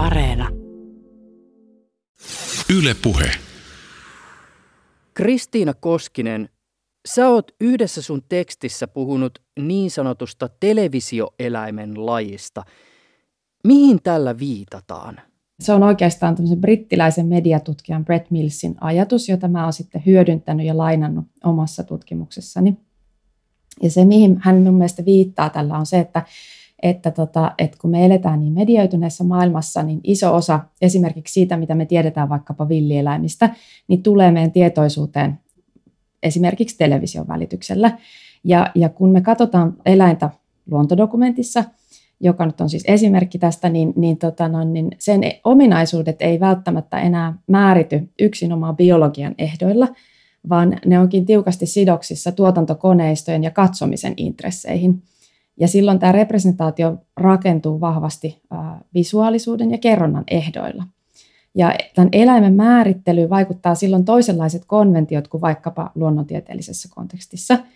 Areena. Yle Puhe. Kristiina Koskinen, sä oot yhdessä sun tekstissä puhunut niin sanotusta televisioeläimen lajista. Mihin tällä viitataan? Se on oikeastaan tämmöisen brittiläisen mediatutkijan Brett Millsin ajatus, jota mä oon sitten hyödyntänyt ja lainannut omassa tutkimuksessani. Ja se, mihin hän mun mielestä viittaa tällä on se, että, että, tota, että kun me eletään niin medioituneessa maailmassa, niin iso osa esimerkiksi siitä, mitä me tiedetään vaikkapa villieläimistä, niin tulee meidän tietoisuuteen esimerkiksi television välityksellä. Ja, ja kun me katsotaan eläintä luontodokumentissa – joka nyt on siis esimerkki tästä, niin, niin, tota no, niin sen ominaisuudet ei välttämättä enää määrity yksinomaan biologian ehdoilla, vaan ne onkin tiukasti sidoksissa tuotantokoneistojen ja katsomisen intresseihin. Ja silloin tämä representaatio rakentuu vahvasti visuaalisuuden ja kerronnan ehdoilla. Ja tämän eläimen määrittely vaikuttaa silloin toisenlaiset konventiot kuin vaikkapa luonnontieteellisessä kontekstissa –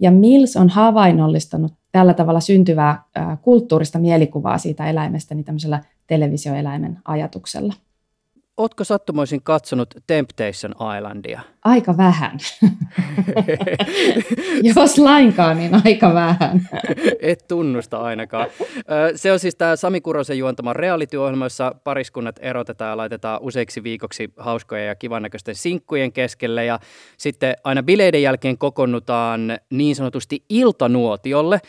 ja Mills on havainnollistanut tällä tavalla syntyvää kulttuurista mielikuvaa siitä eläimestä niin tämmöisellä televisioeläimen ajatuksella. Ootko sattumoisin katsonut Temptation Islandia? Aika vähän. Jos lainkaan, niin aika vähän. Et tunnusta ainakaan. Se on siis tämä Sami Kurosen juontama reality-ohjelma, jossa pariskunnat erotetaan ja laitetaan useiksi viikoksi hauskoja ja kivan näköisten sinkkujen keskelle. Ja sitten aina bileiden jälkeen kokonnutaan niin sanotusti iltanuotiolle,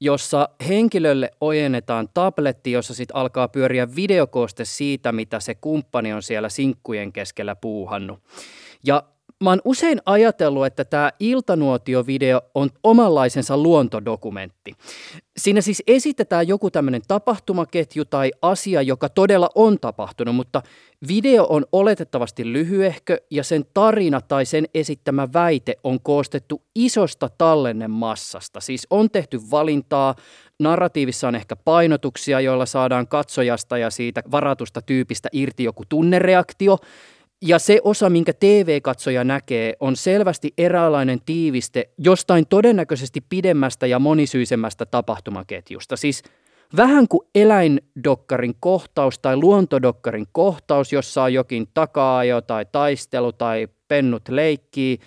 jossa henkilölle ojennetaan tabletti, jossa sitten alkaa pyöriä videokooste siitä, mitä se kumppani on siellä sinkkujen keskellä puuhannut. Ja mä oon usein ajatellut, että tämä iltanuotiovideo on omanlaisensa luontodokumentti. Siinä siis esitetään joku tämmöinen tapahtumaketju tai asia, joka todella on tapahtunut, mutta video on oletettavasti lyhyehkö ja sen tarina tai sen esittämä väite on koostettu isosta tallennemassasta. Siis on tehty valintaa, narratiivissa on ehkä painotuksia, joilla saadaan katsojasta ja siitä varatusta tyypistä irti joku tunnereaktio – ja se osa, minkä TV-katsoja näkee, on selvästi eräänlainen tiiviste jostain todennäköisesti pidemmästä ja monisyisemmästä tapahtumaketjusta. Siis vähän kuin eläindokkarin kohtaus tai luontodokkarin kohtaus, jossa on jokin takaajo tai taistelu tai pennut leikkii.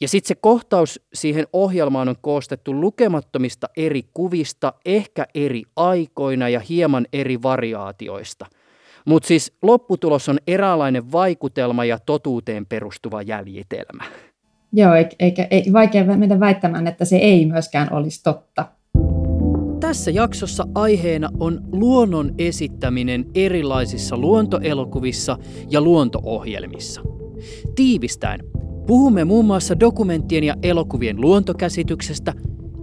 Ja sitten se kohtaus siihen ohjelmaan on koostettu lukemattomista eri kuvista, ehkä eri aikoina ja hieman eri variaatioista – mutta siis lopputulos on eräänlainen vaikutelma ja totuuteen perustuva jäljitelmä. Joo, eikä, ei, vaikea mennä väittämään, että se ei myöskään olisi totta. Tässä jaksossa aiheena on luonnon esittäminen erilaisissa luontoelokuvissa ja luontoohjelmissa. Tiivistäen, puhumme muun muassa dokumenttien ja elokuvien luontokäsityksestä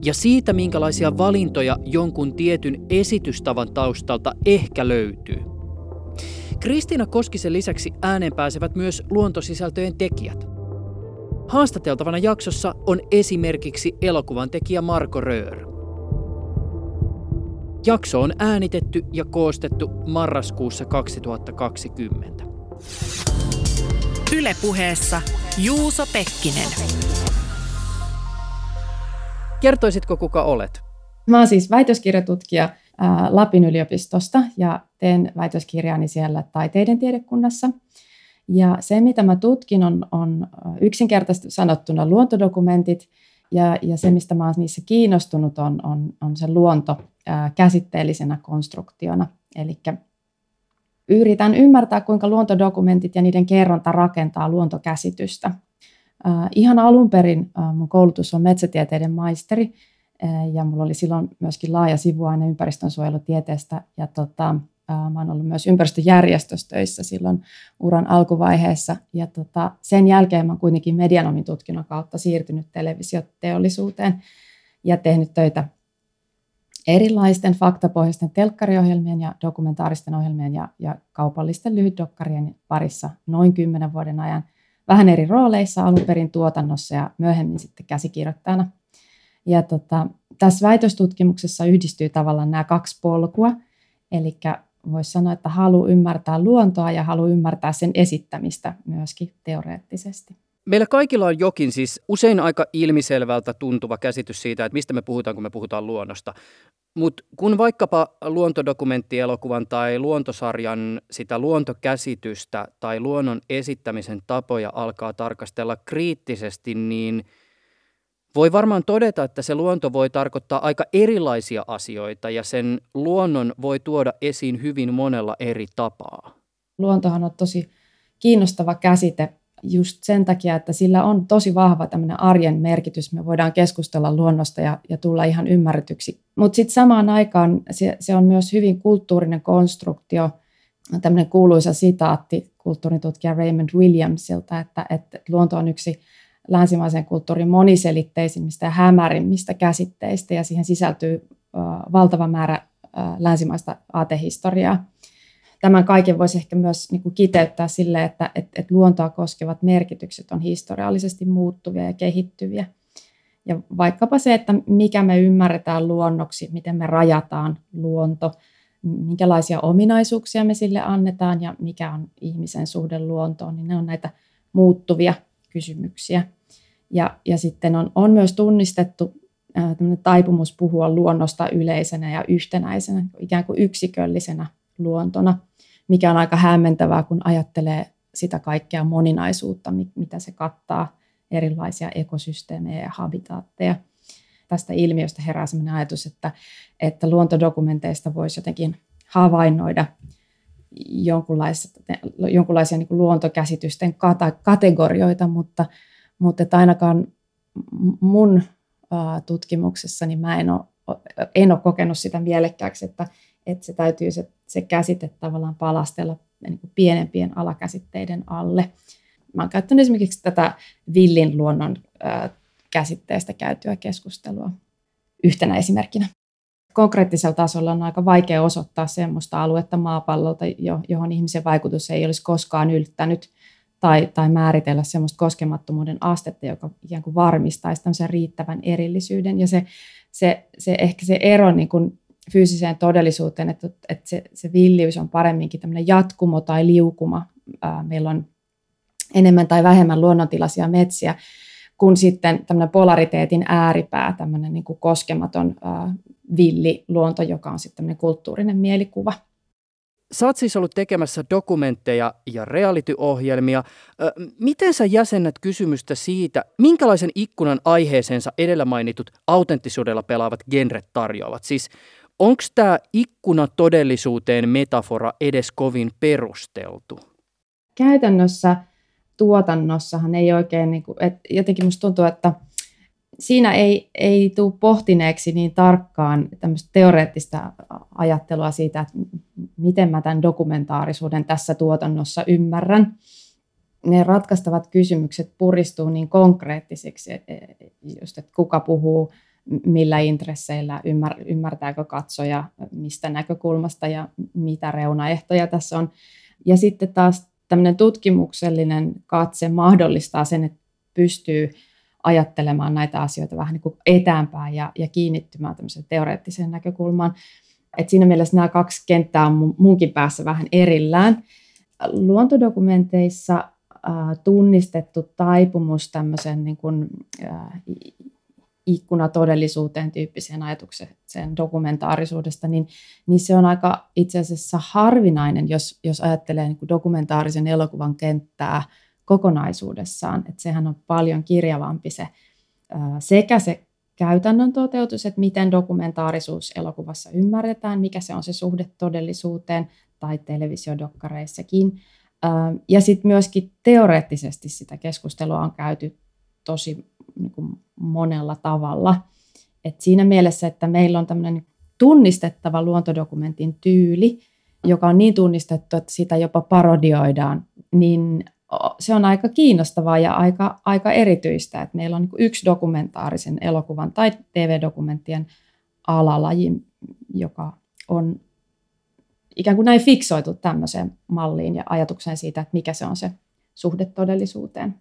ja siitä, minkälaisia valintoja jonkun tietyn esitystavan taustalta ehkä löytyy. Kristiina Koskisen lisäksi ääneen pääsevät myös luontosisältöjen tekijät. Haastateltavana jaksossa on esimerkiksi elokuvan tekijä Marko Röör. Jakso on äänitetty ja koostettu marraskuussa 2020. Ylepuheessa Juuso Pekkinen. Kertoisitko kuka olet? Mä oon siis väitöskirjatutkija Lapin yliopistosta ja teen väitöskirjaani siellä taiteiden tiedekunnassa. Ja se, mitä mä tutkin, on, on yksinkertaisesti sanottuna luontodokumentit, ja, ja se, mistä mä olen niissä kiinnostunut, on, on, on se luonto ää, käsitteellisenä konstruktiona. Eli yritän ymmärtää, kuinka luontodokumentit ja niiden kerronta rakentaa luontokäsitystä. Ää, ihan alun perin ää, mun koulutus on metsätieteiden maisteri, ja mulla oli silloin myöskin laaja sivuaine ympäristönsuojelutieteestä ja tota, mä oon ollut myös ympäristöjärjestössä töissä silloin uran alkuvaiheessa. Ja tota, sen jälkeen mä oon kuitenkin medianomin tutkinnon kautta siirtynyt televisioteollisuuteen ja tehnyt töitä erilaisten faktapohjaisten telkkariohjelmien ja dokumentaaristen ohjelmien ja, ja kaupallisten lyhytdokkarien parissa noin kymmenen vuoden ajan. Vähän eri rooleissa alun perin tuotannossa ja myöhemmin sitten käsikirjoittajana – ja tota, tässä väitöstutkimuksessa yhdistyy tavallaan nämä kaksi polkua, eli voisi sanoa, että halu ymmärtää luontoa ja halu ymmärtää sen esittämistä myöskin teoreettisesti. Meillä kaikilla on jokin, siis usein aika ilmiselvältä tuntuva käsitys siitä, että mistä me puhutaan, kun me puhutaan luonnosta. Mutta kun vaikkapa luontodokumenttielokuvan tai luontosarjan sitä luontokäsitystä tai luonnon esittämisen tapoja alkaa tarkastella kriittisesti, niin voi varmaan todeta, että se luonto voi tarkoittaa aika erilaisia asioita ja sen luonnon voi tuoda esiin hyvin monella eri tapaa. Luontohan on tosi kiinnostava käsite just sen takia, että sillä on tosi vahva tämmöinen arjen merkitys. Me voidaan keskustella luonnosta ja, ja tulla ihan ymmärretyksi. Mutta sitten samaan aikaan se, se on myös hyvin kulttuurinen konstruktio. Tämmöinen kuuluisa sitaatti kulttuuritutkija Raymond Williamsilta, että, että luonto on yksi länsimaisen kulttuurin moniselitteisimistä ja hämärimmistä käsitteistä ja siihen sisältyy valtava määrä länsimaista aatehistoriaa tämän kaiken voisi ehkä myös niin kuin kiteyttää sille, että, että luontoa koskevat merkitykset on historiallisesti muuttuvia ja kehittyviä. Ja vaikkapa se, että mikä me ymmärretään luonnoksi, miten me rajataan luonto, minkälaisia ominaisuuksia me sille annetaan ja mikä on ihmisen suhde luontoon, niin ne on näitä muuttuvia kysymyksiä. Ja, ja sitten on, on myös tunnistettu äh, taipumus puhua luonnosta yleisenä ja yhtenäisenä, ikään kuin yksiköllisenä luontona – mikä on aika hämmentävää, kun ajattelee sitä kaikkea moninaisuutta, mitä se kattaa, erilaisia ekosysteemejä ja habitaatteja. Tästä ilmiöstä herää sellainen ajatus, että, että luontodokumenteista voisi jotenkin havainnoida jonkunlaisia, niin luontokäsitysten kategorioita, mutta, mutta että ainakaan mun tutkimuksessani mä en ole, en ole kokenut sitä mielekkääksi, että, että se täytyy se, se käsite tavallaan palastella niin kuin pienempien alakäsitteiden alle. Mä oon käyttänyt esimerkiksi tätä villin luonnon käsitteestä käytyä keskustelua yhtenä esimerkkinä. Konkreettisella tasolla on aika vaikea osoittaa sellaista aluetta maapallolta, johon ihmisen vaikutus ei olisi koskaan yltänyt, tai, tai määritellä sellaista koskemattomuuden astetta, joka ikään kuin varmistaisi tämmöisen riittävän erillisyyden. Ja se, se, se ehkä se ero niin kuin fyysiseen todellisuuteen, että, että se, se villiys on paremminkin tämmöinen jatkumo tai liukuma. Meillä on enemmän tai vähemmän luonnontilaisia metsiä, kun sitten tämmöinen polariteetin ääripää, tämmöinen niin kuin koskematon villi luonto, joka on sitten tämmöinen kulttuurinen mielikuva. Sä oot siis ollut tekemässä dokumentteja ja reality-ohjelmia. Miten sä jäsennät kysymystä siitä, minkälaisen ikkunan aiheeseensa edellä mainitut autenttisuudella pelaavat genret tarjoavat? Siis Onko tämä ikkuna todellisuuteen metafora edes kovin perusteltu? Käytännössä tuotannossahan ei oikein, niin kuin, että jotenkin musta tuntuu, että siinä ei, ei tule pohtineeksi niin tarkkaan tämmöistä teoreettista ajattelua siitä, että miten mä tämän dokumentaarisuuden tässä tuotannossa ymmärrän. Ne ratkaistavat kysymykset puristuu niin konkreettisiksi, just, että kuka puhuu millä intresseillä, ymmär, ymmärtääkö katsoja, mistä näkökulmasta ja mitä reunaehtoja tässä on. Ja sitten taas tämmöinen tutkimuksellinen katse mahdollistaa sen, että pystyy ajattelemaan näitä asioita vähän niin etäämpään ja, ja kiinnittymään tämmöiseen teoreettiseen näkökulmaan. Et siinä mielessä nämä kaksi kenttää on munkin päässä vähän erillään. Luontodokumenteissa tunnistettu taipumus tämmöisen niin kuin, äh, ikkuna todellisuuteen tyyppiseen ajatukseen dokumentaarisuudesta, niin, niin se on aika itse asiassa harvinainen, jos, jos ajattelee niin kuin dokumentaarisen elokuvan kenttää kokonaisuudessaan. Että sehän on paljon kirjavampi se sekä se käytännön toteutus, että miten dokumentaarisuus elokuvassa ymmärretään, mikä se on se suhde todellisuuteen tai televisiodokkareissakin. Ja sitten myöskin teoreettisesti sitä keskustelua on käyty tosi niin kuin monella tavalla. Et siinä mielessä, että meillä on tämmöinen tunnistettava luontodokumentin tyyli, joka on niin tunnistettu, että sitä jopa parodioidaan, niin se on aika kiinnostavaa ja aika, aika erityistä, että meillä on niin yksi dokumentaarisen elokuvan tai TV-dokumenttien alalaji, joka on ikään kuin näin fiksoitu tämmöiseen malliin ja ajatukseen siitä, että mikä se on se suhde todellisuuteen.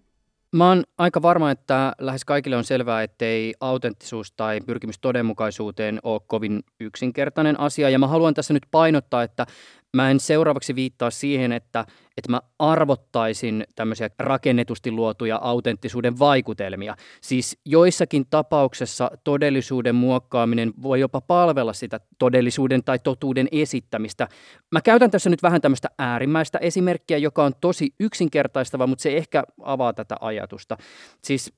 Mä oon aika varma, että lähes kaikille on selvää, ettei autenttisuus tai pyrkimys todenmukaisuuteen ole kovin yksinkertainen asia. Ja mä haluan tässä nyt painottaa, että Mä en seuraavaksi viittaa siihen, että, että mä arvottaisin tämmöisiä rakennetusti luotuja autenttisuuden vaikutelmia. Siis joissakin tapauksessa todellisuuden muokkaaminen voi jopa palvella sitä todellisuuden tai totuuden esittämistä. Mä käytän tässä nyt vähän tämmöistä äärimmäistä esimerkkiä, joka on tosi yksinkertaistava, mutta se ehkä avaa tätä ajatusta. Siis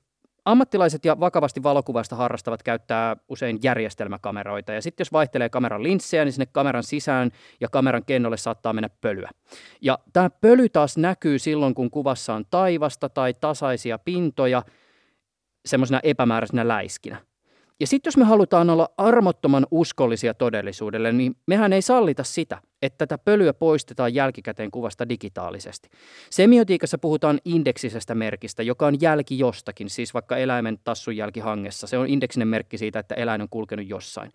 Ammattilaiset ja vakavasti valokuvasta harrastavat käyttää usein järjestelmäkameroita ja sitten jos vaihtelee kameran linssejä, niin sinne kameran sisään ja kameran kennolle saattaa mennä pölyä. Ja tämä pöly taas näkyy silloin, kun kuvassa on taivasta tai tasaisia pintoja semmoisena epämääräisenä läiskinä. Ja sitten jos me halutaan olla armottoman uskollisia todellisuudelle, niin mehän ei sallita sitä, että tätä pölyä poistetaan jälkikäteen kuvasta digitaalisesti. Semiotiikassa puhutaan indeksisestä merkistä, joka on jälki jostakin, siis vaikka eläimen tassun jälki hangessa. Se on indeksinen merkki siitä, että eläin on kulkenut jossain.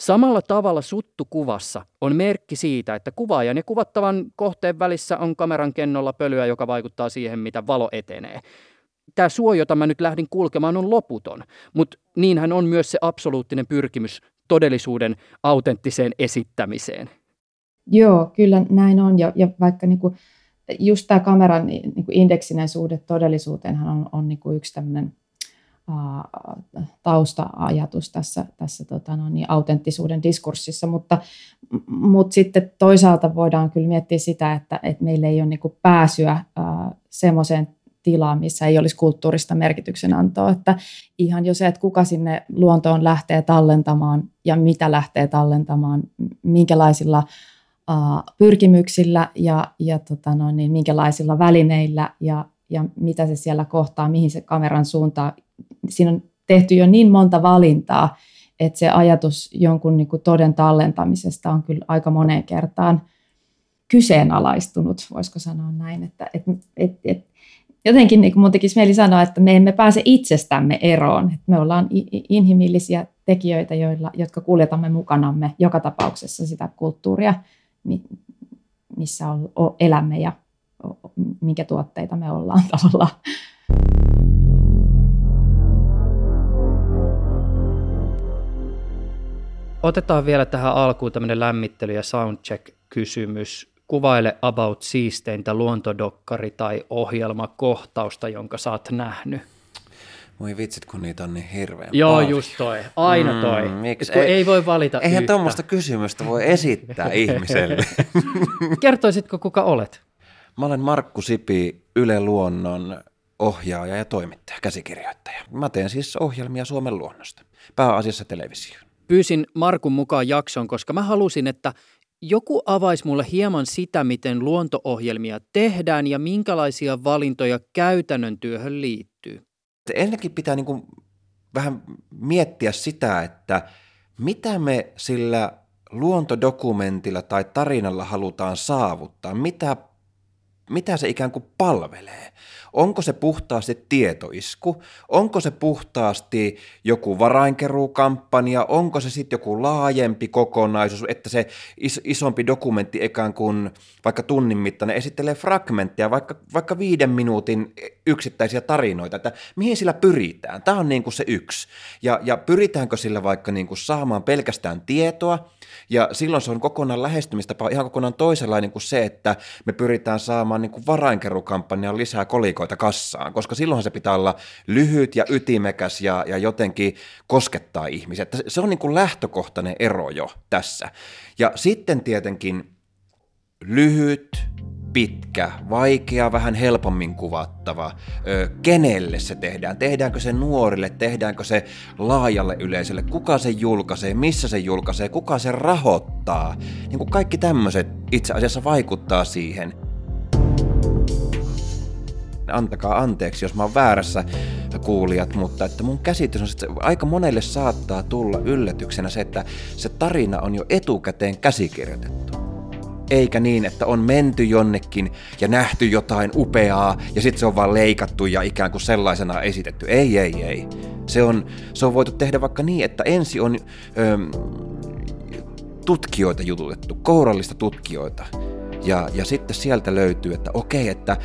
Samalla tavalla suttu kuvassa on merkki siitä, että kuvaajan ja kuvattavan kohteen välissä on kameran kennolla pölyä, joka vaikuttaa siihen, mitä valo etenee tämä suo, jota mä nyt lähdin kulkemaan, on loputon, mutta niinhän on myös se absoluuttinen pyrkimys todellisuuden autenttiseen esittämiseen. Joo, kyllä näin on. Ja, ja vaikka niin kuin, just tämä kameran niin kuin indeksinen suhde todellisuuteenhan on, on niin kuin yksi tämmöinen tausta-ajatus tässä, tässä tota, no, niin, autenttisuuden diskurssissa, mutta, mutta sitten toisaalta voidaan kyllä miettiä sitä, että, että meillä ei ole niin pääsyä semmoiseen tilaa, missä ei olisi kulttuurista merkityksen antoa. Että ihan jo se, että kuka sinne luontoon lähtee tallentamaan ja mitä lähtee tallentamaan, minkälaisilla uh, pyrkimyksillä ja, ja tota no, niin, minkälaisilla välineillä ja, ja mitä se siellä kohtaa, mihin se kameran suuntaa. Siinä on tehty jo niin monta valintaa, että se ajatus jonkun niin kuin toden tallentamisesta on kyllä aika moneen kertaan kyseenalaistunut, voisiko sanoa näin, että et, et, et, jotenkin niin mun tekisi mieli sanoa, että me emme pääse itsestämme eroon. Että me ollaan inhimillisiä tekijöitä, joilla, jotka kuljetamme mukanamme joka tapauksessa sitä kulttuuria, missä elämme ja minkä tuotteita me ollaan tavallaan. Otetaan vielä tähän alkuun tämmöinen lämmittely- ja soundcheck-kysymys kuvaile about siisteintä luontodokkari tai ohjelmakohtausta, jonka sä oot nähnyt? Voi vitsit, kun niitä on niin hirveän Joo, paljon. just toi. Aina toi. Mm, miksi? Ei, ei voi valita Eihän tuommoista kysymystä voi esittää ihmiselle. Kertoisitko, kuka olet? Mä olen Markku Sipi, Yle Luonnon ohjaaja ja toimittaja, käsikirjoittaja. Mä teen siis ohjelmia Suomen luonnosta, pääasiassa televisioon. Pyysin Markun mukaan jakson, koska mä halusin, että joku avaisi mulle hieman sitä, miten luontoohjelmia tehdään ja minkälaisia valintoja käytännön työhön liittyy. Ensinnäkin pitää niin kuin vähän miettiä sitä, että mitä me sillä luontodokumentilla tai tarinalla halutaan saavuttaa, mitä, mitä se ikään kuin palvelee. Onko se puhtaasti tietoisku? Onko se puhtaasti joku varainkeruukampanja? Onko se sitten joku laajempi kokonaisuus, että se is- isompi dokumentti ikään kuin vaikka tunnin mittainen esittelee fragmentteja, vaikka, vaikka viiden minuutin yksittäisiä tarinoita, että mihin sillä pyritään? Tämä on niin kuin se yksi. Ja, ja pyritäänkö sillä vaikka niin kuin saamaan pelkästään tietoa, ja silloin se on kokonaan lähestymistapa ihan kokonaan toisenlainen kuin se, että me pyritään saamaan niin kuin lisää kolikoita kassaan, koska silloin se pitää olla lyhyt ja ytimekäs ja, ja jotenkin koskettaa ihmisiä. Se on niin kuin lähtökohtainen ero jo tässä. Ja sitten tietenkin lyhyt, pitkä, vaikea, vähän helpommin kuvattava. Ö, kenelle se tehdään? Tehdäänkö se nuorille? Tehdäänkö se laajalle yleisölle? Kuka se julkaisee? Missä se julkaisee? Kuka se rahoittaa? Niin kuin kaikki tämmöiset itse asiassa vaikuttaa siihen. Antakaa anteeksi, jos mä oon väärässä kuulijat, mutta että mun käsitys on, että aika monelle saattaa tulla yllätyksenä se, että se tarina on jo etukäteen käsikirjoitettu eikä niin, että on menty jonnekin ja nähty jotain upeaa ja sitten se on vaan leikattu ja ikään kuin sellaisena esitetty. Ei, ei, ei. Se on, se on voitu tehdä vaikka niin, että ensi on ö, tutkijoita jututettu, kourallista tutkijoita. Ja, ja sitten sieltä löytyy, että okei, että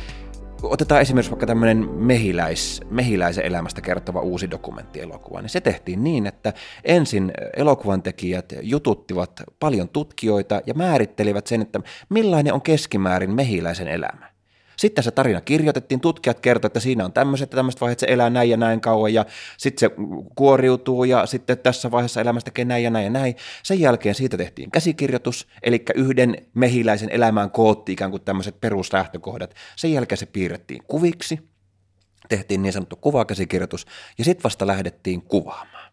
otetaan esimerkiksi vaikka tämmöinen mehiläis, mehiläisen elämästä kertova uusi dokumenttielokuva, niin se tehtiin niin, että ensin elokuvan tekijät jututtivat paljon tutkijoita ja määrittelivät sen, että millainen on keskimäärin mehiläisen elämä. Sitten se tarina kirjoitettiin, tutkijat kertoivat, että siinä on tämmöiset ja tämmöiset vaiheet, se elää näin ja näin kauan ja sitten se kuoriutuu ja sitten tässä vaiheessa elämästä tekee näin ja näin ja näin. Sen jälkeen siitä tehtiin käsikirjoitus, eli yhden mehiläisen elämään kootti ikään kuin tämmöiset peruslähtökohdat. Sen jälkeen se piirrettiin kuviksi, tehtiin niin sanottu kuvakäsikirjoitus ja sitten vasta lähdettiin kuvaamaan.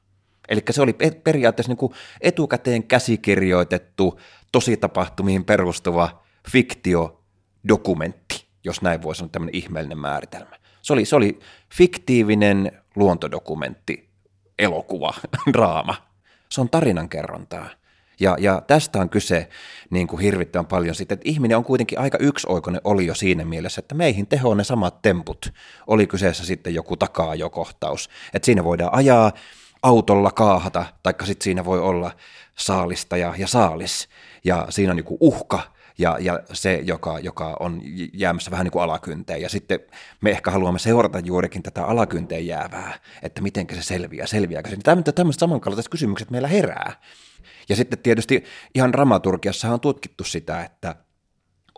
Eli se oli periaatteessa niin kuin etukäteen käsikirjoitettu, tositapahtumiin perustuva fiktiodokumentti jos näin voi sanoa, tämmöinen ihmeellinen määritelmä. Se oli, se oli fiktiivinen luontodokumentti, elokuva, draama. Se on tarinankerrontaa. Ja, ja tästä on kyse niin kuin hirvittävän paljon sitten, että ihminen on kuitenkin aika yksioikoinen oli jo siinä mielessä, että meihin tehoon ne samat temput. Oli kyseessä sitten joku takaa jo kohtaus. Että siinä voidaan ajaa autolla kaahata, taikka sitten siinä voi olla saalistaja ja saalis. Ja siinä on joku uhka, ja, ja se, joka, joka on jäämässä vähän niin kuin alakynteen. Ja sitten me ehkä haluamme seurata juurikin tätä alakynteen jäävää, että miten se selviää, selviääkö se. Tämmöiset samankaltaiset kysymykset meillä herää. Ja sitten tietysti ihan dramaturgiassa on tutkittu sitä, että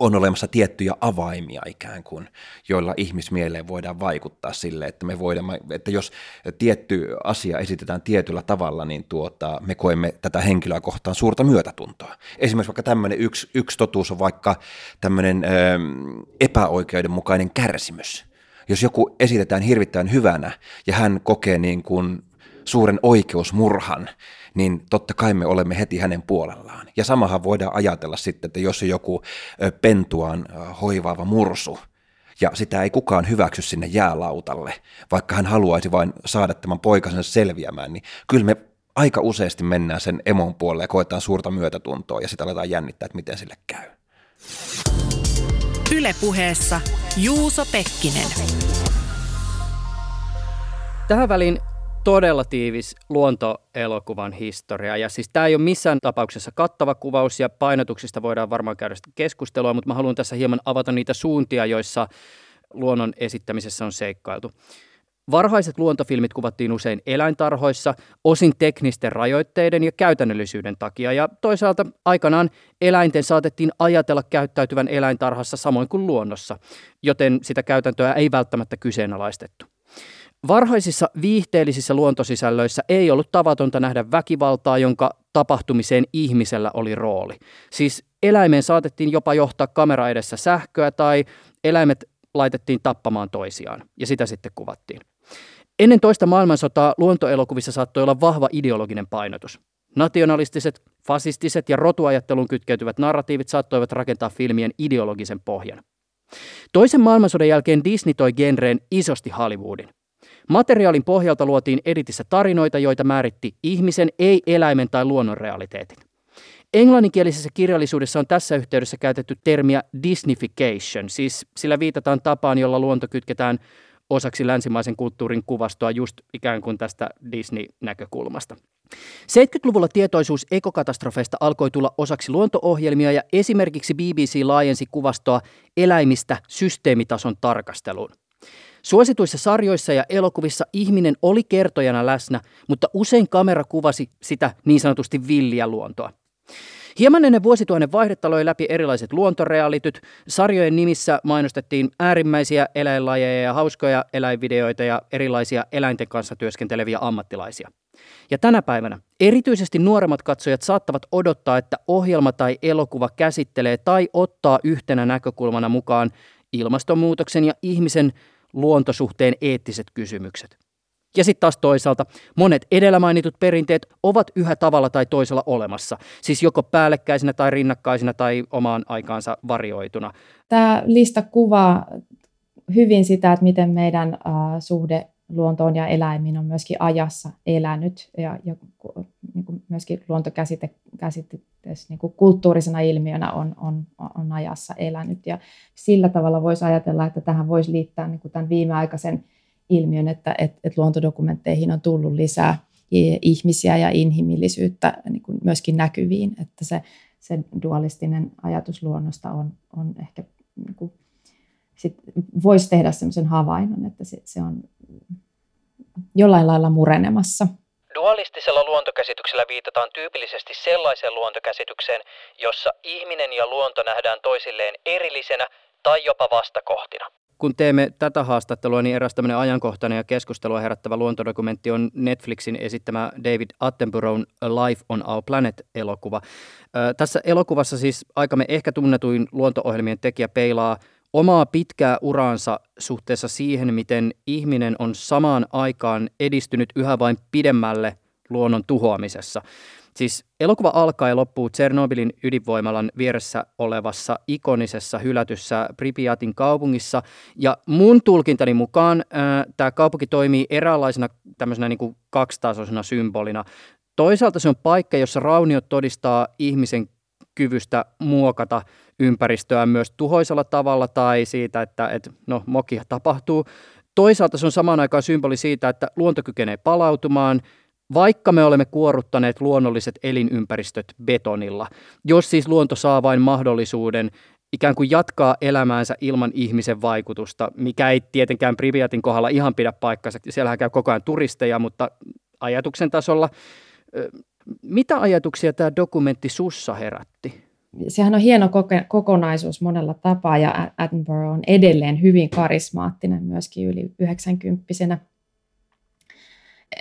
on olemassa tiettyjä avaimia ikään kuin, joilla ihmismieleen voidaan vaikuttaa sille, että me voidaan, että jos tietty asia esitetään tietyllä tavalla, niin tuota, me koemme tätä henkilöä kohtaan suurta myötätuntoa. Esimerkiksi vaikka tämmöinen yksi, yksi totuus on vaikka tämmöinen ö, epäoikeudenmukainen kärsimys. Jos joku esitetään hirvittävän hyvänä ja hän kokee niin kuin suuren oikeusmurhan, niin totta kai me olemme heti hänen puolellaan. Ja samahan voidaan ajatella sitten, että jos on joku pentuaan hoivaava mursu, ja sitä ei kukaan hyväksy sinne jäälautalle, vaikka hän haluaisi vain saada tämän poikasen selviämään, niin kyllä me aika useasti mennään sen emon puolelle ja koetaan suurta myötätuntoa ja sitä aletaan jännittää, että miten sille käy. Ylepuheessa Juuso Pekkinen. Tähän väliin todella tiivis luontoelokuvan historia. Ja siis tämä ei ole missään tapauksessa kattava kuvaus ja painotuksista voidaan varmaan käydä keskustelua, mutta mä haluan tässä hieman avata niitä suuntia, joissa luonnon esittämisessä on seikkailtu. Varhaiset luontofilmit kuvattiin usein eläintarhoissa, osin teknisten rajoitteiden ja käytännöllisyyden takia, ja toisaalta aikanaan eläinten saatettiin ajatella käyttäytyvän eläintarhassa samoin kuin luonnossa, joten sitä käytäntöä ei välttämättä kyseenalaistettu. Varhaisissa viihteellisissä luontosisällöissä ei ollut tavatonta nähdä väkivaltaa, jonka tapahtumiseen ihmisellä oli rooli. Siis eläimeen saatettiin jopa johtaa kamera edessä sähköä tai eläimet laitettiin tappamaan toisiaan ja sitä sitten kuvattiin. Ennen toista maailmansotaa luontoelokuvissa saattoi olla vahva ideologinen painotus. Nationalistiset, fasistiset ja rotuajatteluun kytkeytyvät narratiivit saattoivat rakentaa filmien ideologisen pohjan. Toisen maailmansodan jälkeen Disney toi genreen isosti Hollywoodin. Materiaalin pohjalta luotiin editissä tarinoita, joita määritti ihmisen, ei eläimen tai luonnon realiteetit. Englanninkielisessä kirjallisuudessa on tässä yhteydessä käytetty termiä Disneyfication, siis sillä viitataan tapaan, jolla luonto kytketään osaksi länsimaisen kulttuurin kuvastoa just ikään kuin tästä Disney-näkökulmasta. 70-luvulla tietoisuus ekokatastrofeista alkoi tulla osaksi luontoohjelmia ja esimerkiksi BBC laajensi kuvastoa eläimistä systeemitason tarkasteluun. Suosituissa sarjoissa ja elokuvissa ihminen oli kertojana läsnä, mutta usein kamera kuvasi sitä niin sanotusti villiä luontoa. Hieman ennen vuosituhannen vaihdetta loi läpi erilaiset luontorealityt. Sarjojen nimissä mainostettiin äärimmäisiä eläinlajeja ja hauskoja eläinvideoita ja erilaisia eläinten kanssa työskenteleviä ammattilaisia. Ja tänä päivänä erityisesti nuoremmat katsojat saattavat odottaa, että ohjelma tai elokuva käsittelee tai ottaa yhtenä näkökulmana mukaan ilmastonmuutoksen ja ihmisen luontosuhteen eettiset kysymykset. Ja sitten taas toisaalta monet edellä mainitut perinteet ovat yhä tavalla tai toisella olemassa, siis joko päällekkäisinä tai rinnakkaisina tai omaan aikaansa varioituna. Tämä lista kuvaa hyvin sitä, että miten meidän äh, suhde luontoon ja eläimiin on myöskin ajassa elänyt ja, ja niin kuin myöskin luontokäsite käsite, niin kuin kulttuurisena ilmiönä on, on, on ajassa elänyt. Ja sillä tavalla voisi ajatella, että tähän voisi liittää niin kuin tämän viimeaikaisen ilmiön, että et, et luontodokumentteihin on tullut lisää ihmisiä ja inhimillisyyttä niin kuin myöskin näkyviin, että se, se dualistinen ajatus luonnosta on, on ehkä niin kuin sit voisi tehdä sellaisen havainnon, että se, se on jollain lailla murenemassa. Dualistisella luontokäsityksellä viitataan tyypillisesti sellaiseen luontokäsitykseen, jossa ihminen ja luonto nähdään toisilleen erillisenä tai jopa vastakohtina. Kun teemme tätä haastattelua, niin eräs tämmöinen ajankohtainen ja keskustelua herättävä luontodokumentti on Netflixin esittämä David Attenboroughn A Life on Our Planet-elokuva. Tässä elokuvassa siis aikamme ehkä tunnetuin luonto-ohjelmien tekijä peilaa omaa pitkää uraansa suhteessa siihen, miten ihminen on samaan aikaan edistynyt yhä vain pidemmälle luonnon tuhoamisessa. Siis elokuva alkaa ja loppuu Tsernobylin ydinvoimalan vieressä olevassa ikonisessa hylätyssä Pripyatin kaupungissa. Ja mun tulkintani mukaan tämä kaupunki toimii eräänlaisena tämmöisenä niin kuin kaksitasoisena symbolina. Toisaalta se on paikka, jossa rauniot todistaa ihmisen kyvystä muokata ympäristöä myös tuhoisella tavalla tai siitä, että, että no, mokia tapahtuu. Toisaalta se on samaan aikaan symboli siitä, että luonto kykenee palautumaan, vaikka me olemme kuoruttaneet luonnolliset elinympäristöt betonilla. Jos siis luonto saa vain mahdollisuuden ikään kuin jatkaa elämäänsä ilman ihmisen vaikutusta, mikä ei tietenkään Pripyatin kohdalla ihan pidä paikkansa. Siellähän käy koko ajan turisteja, mutta ajatuksen tasolla. Mitä ajatuksia tämä dokumentti sussa herätti? Sehän on hieno kokonaisuus monella tapaa ja Attenborough on edelleen hyvin karismaattinen myöskin yli 90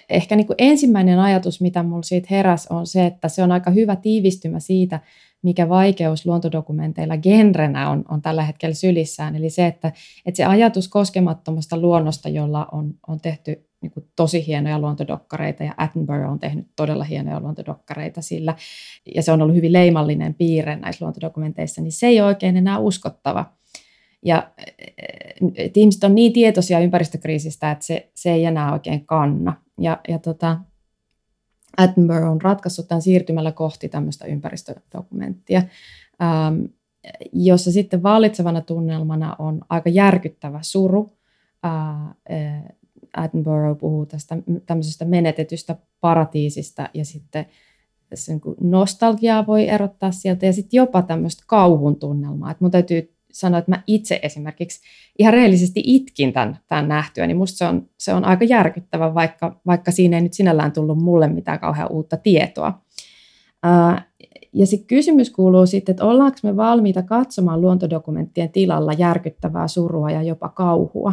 Ehkä niin kuin ensimmäinen ajatus, mitä minulla siitä heräsi, on se, että se on aika hyvä tiivistymä siitä, mikä vaikeus luontodokumenteilla genrenä on, on tällä hetkellä sylissään. Eli se, että, että se ajatus koskemattomasta luonnosta, jolla on, on tehty niin kuin tosi hienoja luontodokkareita ja Attenborough on tehnyt todella hienoja luontodokkareita sillä, ja se on ollut hyvin leimallinen piirre näissä luontodokumenteissa, niin se ei ole oikein enää uskottava. Ja et ihmiset on niin tietoisia ympäristökriisistä, että se, se ei enää oikein kanna. Ja, ja tota, Attenborough on ratkaissut tämän siirtymällä kohti tämmöistä ympäristödokumenttia, ähm, jossa sitten vallitsevana tunnelmana on aika järkyttävä suru. Äh, Attenborough puhuu tästä tämmöisestä menetetystä paratiisista ja sitten se niin nostalgiaa voi erottaa sieltä ja sitten jopa tämmöistä kauhun tunnelmaa. Että mun täytyy sanoa, että mä itse esimerkiksi ihan rehellisesti itkin tämän, tämän nähtyä, niin musta se on, se on aika järkyttävä, vaikka, vaikka siinä ei nyt sinällään tullut mulle mitään kauhean uutta tietoa. ja sitten kysymys kuuluu sitten, että ollaanko me valmiita katsomaan luontodokumenttien tilalla järkyttävää surua ja jopa kauhua.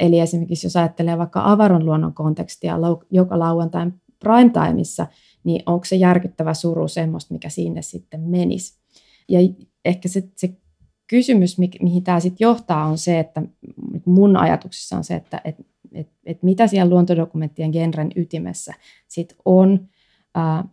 Eli esimerkiksi jos ajattelee vaikka avaron luonnon kontekstia joka lauantain primetimeissa, niin onko se järkyttävä suru semmoista, mikä sinne sitten menisi. Ja ehkä se, se kysymys, mihin tämä sitten johtaa, on se, että mun ajatuksissa on se, että et, et, et mitä siellä luontodokumenttien genren ytimessä sit on, ää,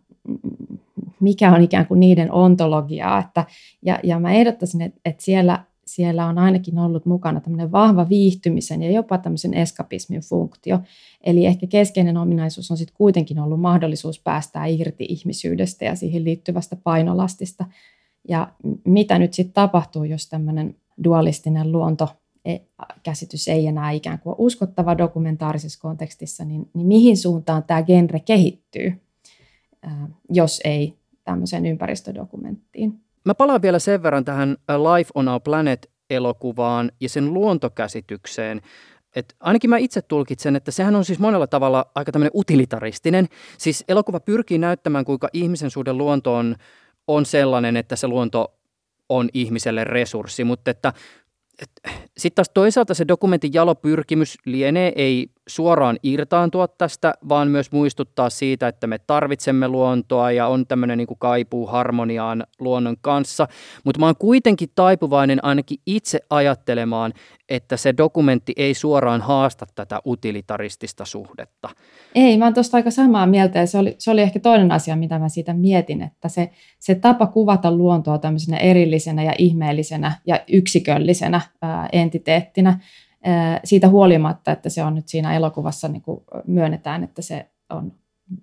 mikä on ikään kuin niiden ontologiaa. Että, ja, ja mä ehdottaisin, että, että siellä, siellä on ainakin ollut mukana tämmöinen vahva viihtymisen ja jopa tämmöisen eskapismin funktio. Eli ehkä keskeinen ominaisuus on sitten kuitenkin ollut mahdollisuus päästää irti ihmisyydestä ja siihen liittyvästä painolastista – ja mitä nyt sitten tapahtuu, jos tämmöinen dualistinen luonto e, käsitys ei enää ikään kuin uskottava dokumentaarisessa kontekstissa, niin, niin mihin suuntaan tämä genre kehittyy, jos ei tämmöiseen ympäristödokumenttiin. Mä palaan vielä sen verran tähän Life on Our Planet-elokuvaan ja sen luontokäsitykseen. Et ainakin mä itse tulkitsen, että sehän on siis monella tavalla aika tämmöinen utilitaristinen. Siis elokuva pyrkii näyttämään, kuinka ihmisen suhde luontoon on sellainen, että se luonto on ihmiselle resurssi, mutta että sitten taas toisaalta se dokumentin jalopyrkimys lienee ei suoraan irtaantua tästä, vaan myös muistuttaa siitä, että me tarvitsemme luontoa ja on tämmöinen niin kaipuu harmoniaan luonnon kanssa. Mutta mä oon kuitenkin taipuvainen ainakin itse ajattelemaan, että se dokumentti ei suoraan haasta tätä utilitaristista suhdetta. Ei, mä oon tuosta aika samaa mieltä ja se oli, se oli ehkä toinen asia, mitä mä siitä mietin, että se, se tapa kuvata luontoa tämmöisenä erillisenä ja ihmeellisenä ja yksiköllisenä ää, entiteettinä, ää, siitä huolimatta, että se on nyt siinä elokuvassa niin kuin myönnetään, että se on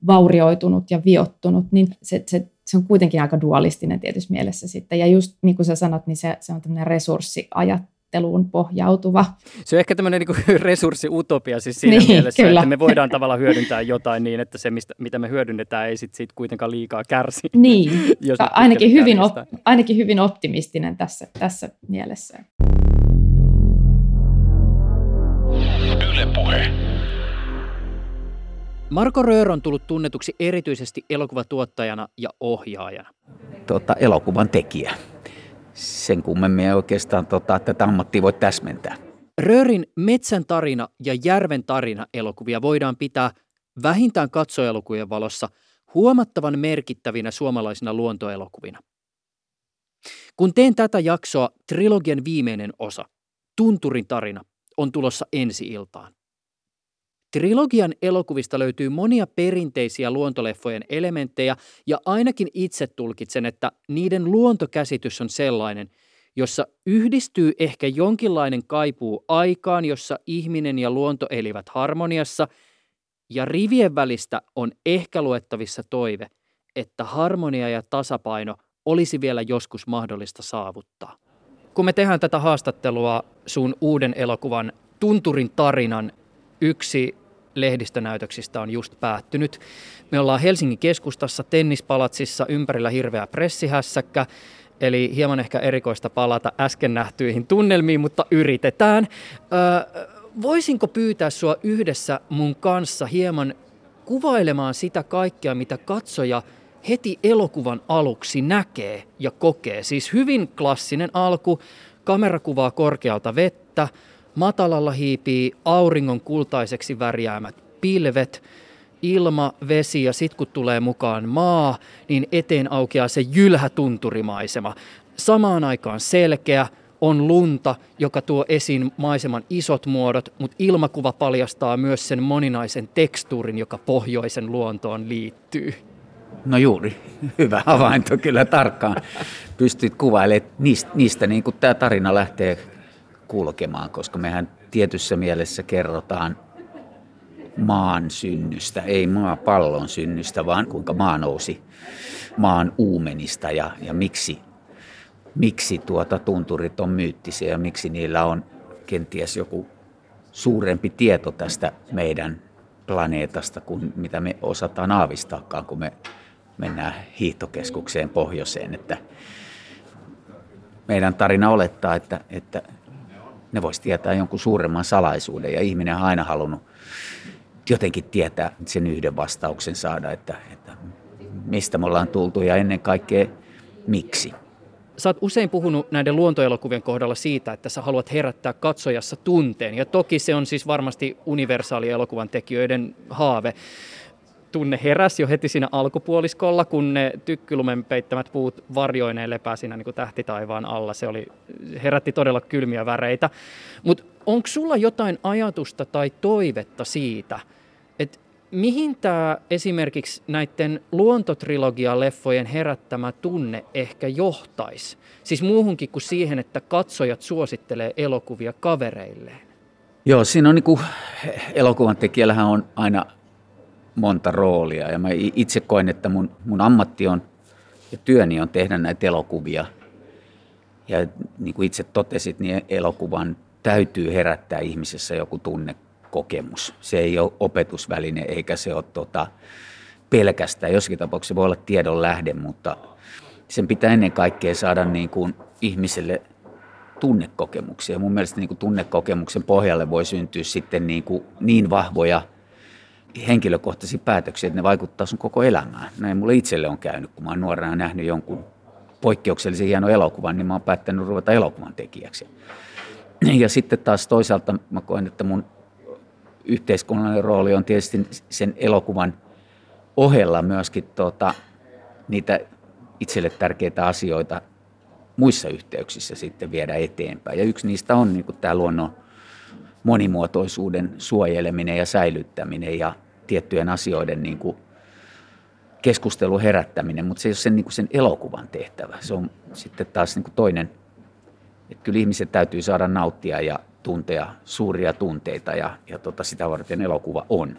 vaurioitunut ja viottunut, niin se, se, se on kuitenkin aika dualistinen tietysti mielessä sitten. Ja just niin kuin sä sanot, niin se, se on tämmöinen resurssiajat, ajatteluun pohjautuva. Se on ehkä tämmöinen niin resurssiutopia siis siinä niin, mielessä, kyllä. että me voidaan tavallaan hyödyntää jotain niin, että se, mistä, mitä me hyödynnetään, ei sit kuitenkaan liikaa kärsi. Niin, jos ainakin, hyvin op, ainakin hyvin optimistinen tässä, tässä mielessä. Puhe. Marko Röör on tullut tunnetuksi erityisesti elokuvatuottajana ja ohjaajana. Tota, elokuvan tekijä. Sen kummemmin ei oikeastaan tota, tätä ammattia voi täsmentää. Röörin Metsän tarina ja Järven tarina elokuvia voidaan pitää vähintään katsoelokuvien valossa huomattavan merkittävinä suomalaisina luontoelokuvina. Kun teen tätä jaksoa, trilogian viimeinen osa, Tunturin tarina, on tulossa ensi iltaan. Trilogian elokuvista löytyy monia perinteisiä luontoleffojen elementtejä ja ainakin itse tulkitsen, että niiden luontokäsitys on sellainen, jossa yhdistyy ehkä jonkinlainen kaipuu aikaan, jossa ihminen ja luonto elivät harmoniassa, ja rivien välistä on ehkä luettavissa toive, että harmonia ja tasapaino olisi vielä joskus mahdollista saavuttaa. Kun me tehdään tätä haastattelua sun uuden elokuvan Tunturin tarinan yksi lehdistönäytöksistä on just päättynyt. Me ollaan Helsingin keskustassa tennispalatsissa ympärillä hirveä pressihässäkkä, eli hieman ehkä erikoista palata äsken nähtyihin tunnelmiin, mutta yritetään. Öö, voisinko pyytää sua yhdessä mun kanssa hieman kuvailemaan sitä kaikkea, mitä katsoja heti elokuvan aluksi näkee ja kokee. Siis hyvin klassinen alku, kamera kuvaa korkealta vettä, Matalalla hiipii auringon kultaiseksi värjäämät pilvet, ilma, vesi ja sitten kun tulee mukaan maa, niin eteen aukeaa se jylhä tunturimaisema. Samaan aikaan selkeä, on lunta, joka tuo esiin maiseman isot muodot, mutta ilmakuva paljastaa myös sen moninaisen tekstuurin, joka pohjoisen luontoon liittyy. No juuri, hyvä havainto kyllä tarkkaan. Pystyt kuvailemaan niistä, niistä niin kuin tämä tarina lähtee kulkemaan, koska mehän tietyssä mielessä kerrotaan maan synnystä, ei maapallon synnystä, vaan kuinka maa nousi maan uumenista ja, ja miksi, miksi tuota tunturit on myyttisiä ja miksi niillä on kenties joku suurempi tieto tästä meidän planeetasta kuin mitä me osataan aavistaakaan, kun me mennään hiihtokeskukseen pohjoiseen. Että meidän tarina olettaa, että, että ne voisi tietää jonkun suuremman salaisuuden ja ihminen on aina halunnut jotenkin tietää sen yhden vastauksen saada, että, että mistä me ollaan tultu ja ennen kaikkea miksi. Sä oot usein puhunut näiden luontoelokuvien kohdalla siitä, että sä haluat herättää katsojassa tunteen. Ja toki se on siis varmasti universaali elokuvan tekijöiden haave tunne heräsi jo heti siinä alkupuoliskolla, kun ne tykkylumen peittämät puut varjoineen lepää siinä niin tähtitaivaan alla. Se oli, herätti todella kylmiä väreitä. Mutta onko sulla jotain ajatusta tai toivetta siitä, että mihin tämä esimerkiksi näiden luontotrilogia-leffojen herättämä tunne ehkä johtaisi? Siis muuhunkin kuin siihen, että katsojat suosittelee elokuvia kavereilleen. Joo, siinä on niin kuin, elokuvan tekijällähän on aina monta roolia ja mä itse koen, että mun, mun ammatti on ja työni on tehdä näitä elokuvia. Ja niin kuin itse totesit, niin elokuvan täytyy herättää ihmisessä joku tunnekokemus. Se ei ole opetusväline eikä se ole tota, pelkästään. Joskin tapauksessa voi olla tiedon lähde, mutta sen pitää ennen kaikkea saada niin kuin ihmiselle tunnekokemuksia. Mun mielestä niin kuin tunnekokemuksen pohjalle voi syntyä sitten niin, kuin niin vahvoja – henkilökohtaisia päätöksiä, että ne vaikuttaa sun koko elämään. Näin mulle itselle on käynyt, kun mä oon nuorena nähnyt jonkun poikkeuksellisen hieno elokuvan, niin mä oon päättänyt ruveta elokuvan tekijäksi. Ja sitten taas toisaalta mä koen, että mun yhteiskunnallinen rooli on tietysti sen elokuvan ohella myöskin tuota, niitä itselle tärkeitä asioita muissa yhteyksissä sitten viedä eteenpäin. Ja yksi niistä on niin tämä luonnon monimuotoisuuden suojeleminen ja säilyttäminen ja tiettyjen asioiden niin kuin keskustelun herättäminen, mutta se ei ole sen, niin kuin sen elokuvan tehtävä. Se on sitten taas niin kuin toinen, että kyllä ihmiset täytyy saada nauttia ja tuntea suuria tunteita ja, ja tota, sitä varten elokuva on.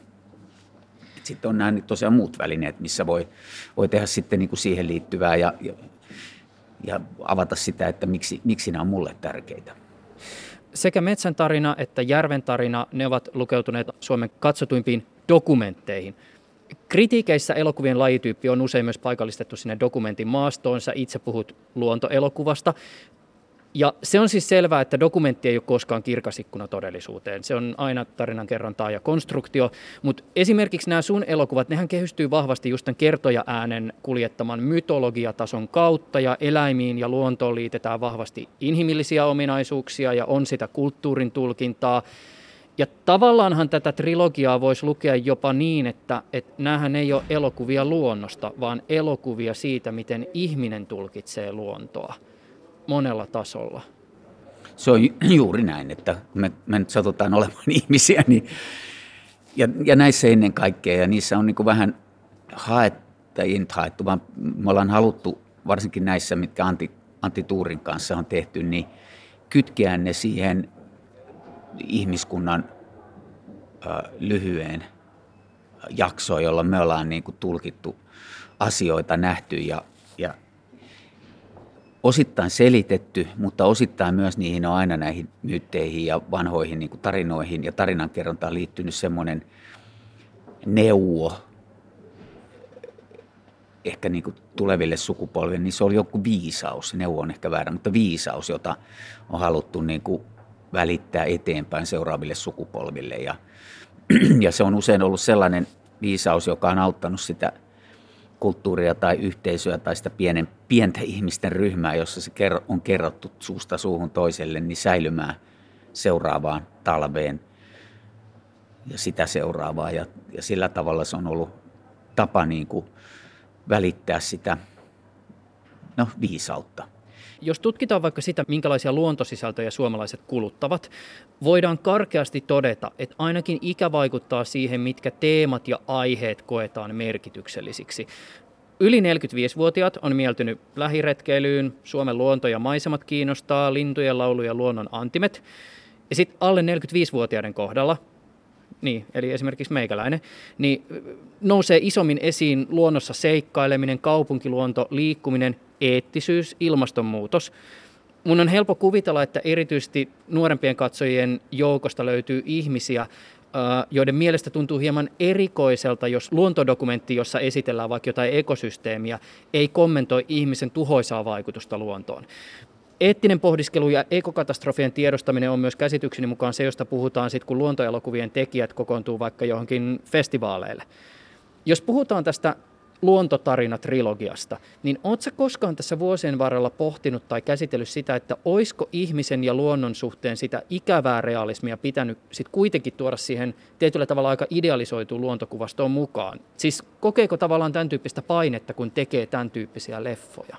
Sitten on nämä tosiaan muut välineet, missä voi, voi tehdä sitten niin kuin siihen liittyvää ja, ja, ja avata sitä, että miksi, miksi nämä on mulle tärkeitä. Sekä Metsän tarina että Järven tarina, ne ovat lukeutuneet Suomen katsotuimpiin dokumentteihin. Kritiikeissä elokuvien lajityyppi on usein myös paikallistettu sinne dokumentin maastoon. Sä itse puhut luontoelokuvasta. Ja se on siis selvää, että dokumentti ei ole koskaan kirkasikkuna todellisuuteen. Se on aina tarinan kerrontaa ja konstruktio, mutta esimerkiksi nämä sun elokuvat, nehän kehystyy vahvasti just tämän kertoja äänen kuljettaman mytologiatason kautta ja eläimiin ja luontoon liitetään vahvasti inhimillisiä ominaisuuksia ja on sitä kulttuurin tulkintaa. Ja tavallaanhan tätä trilogiaa voisi lukea jopa niin, että, että näähän ei ole elokuvia luonnosta, vaan elokuvia siitä, miten ihminen tulkitsee luontoa monella tasolla. Se on juuri näin, että me, me nyt satutaan olemaan ihmisiä, niin, ja, ja näissä ennen kaikkea, ja niissä on niin vähän haettu, tai ei haettu, vaan me ollaan haluttu, varsinkin näissä, mitkä Antti, Antti Tuurin kanssa on tehty, niin kytkeä ne siihen ihmiskunnan äh, lyhyen jaksoon, jolla me ollaan niin tulkittu asioita, nähty ja, ja osittain selitetty, mutta osittain myös niihin on aina näihin myytteihin ja vanhoihin niin tarinoihin ja tarinankerrontaan liittynyt semmoinen neuvo, ehkä niin kuin tuleville sukupolville, niin se oli joku viisaus, neuvo on ehkä väärä, mutta viisaus, jota on haluttu niin kuin välittää eteenpäin seuraaville sukupolville. Ja, ja se on usein ollut sellainen viisaus, joka on auttanut sitä kulttuuria tai yhteisöä tai sitä pienen, pientä ihmisten ryhmää, jossa se on kerrottu suusta suuhun toiselle, niin säilymään seuraavaan talveen ja sitä seuraavaa. Ja, ja sillä tavalla se on ollut tapa niin kuin välittää sitä no, viisautta. Jos tutkitaan vaikka sitä, minkälaisia luontosisältöjä suomalaiset kuluttavat, voidaan karkeasti todeta, että ainakin ikä vaikuttaa siihen, mitkä teemat ja aiheet koetaan merkityksellisiksi. Yli 45-vuotiaat on mieltynyt lähiretkeilyyn, Suomen luonto ja maisemat kiinnostaa, lintujen laulu ja luonnon antimet. Ja sitten alle 45-vuotiaiden kohdalla, niin, eli esimerkiksi meikäläinen, niin nousee isommin esiin luonnossa seikkaileminen, kaupunkiluonto, liikkuminen eettisyys, ilmastonmuutos. Mun on helppo kuvitella, että erityisesti nuorempien katsojien joukosta löytyy ihmisiä, joiden mielestä tuntuu hieman erikoiselta, jos luontodokumentti, jossa esitellään vaikka jotain ekosysteemiä, ei kommentoi ihmisen tuhoisaa vaikutusta luontoon. Eettinen pohdiskelu ja ekokatastrofien tiedostaminen on myös käsitykseni mukaan se, josta puhutaan sitten, kun luontoelokuvien tekijät kokoontuu vaikka johonkin festivaaleille. Jos puhutaan tästä luontotarina-trilogiasta, niin oletko koskaan tässä vuosien varrella pohtinut tai käsitellyt sitä, että oisko ihmisen ja luonnon suhteen sitä ikävää realismia pitänyt sit kuitenkin tuoda siihen tietyllä tavalla aika idealisoituun luontokuvastoon mukaan? Siis kokeeko tavallaan tämän tyyppistä painetta, kun tekee tämän tyyppisiä leffoja?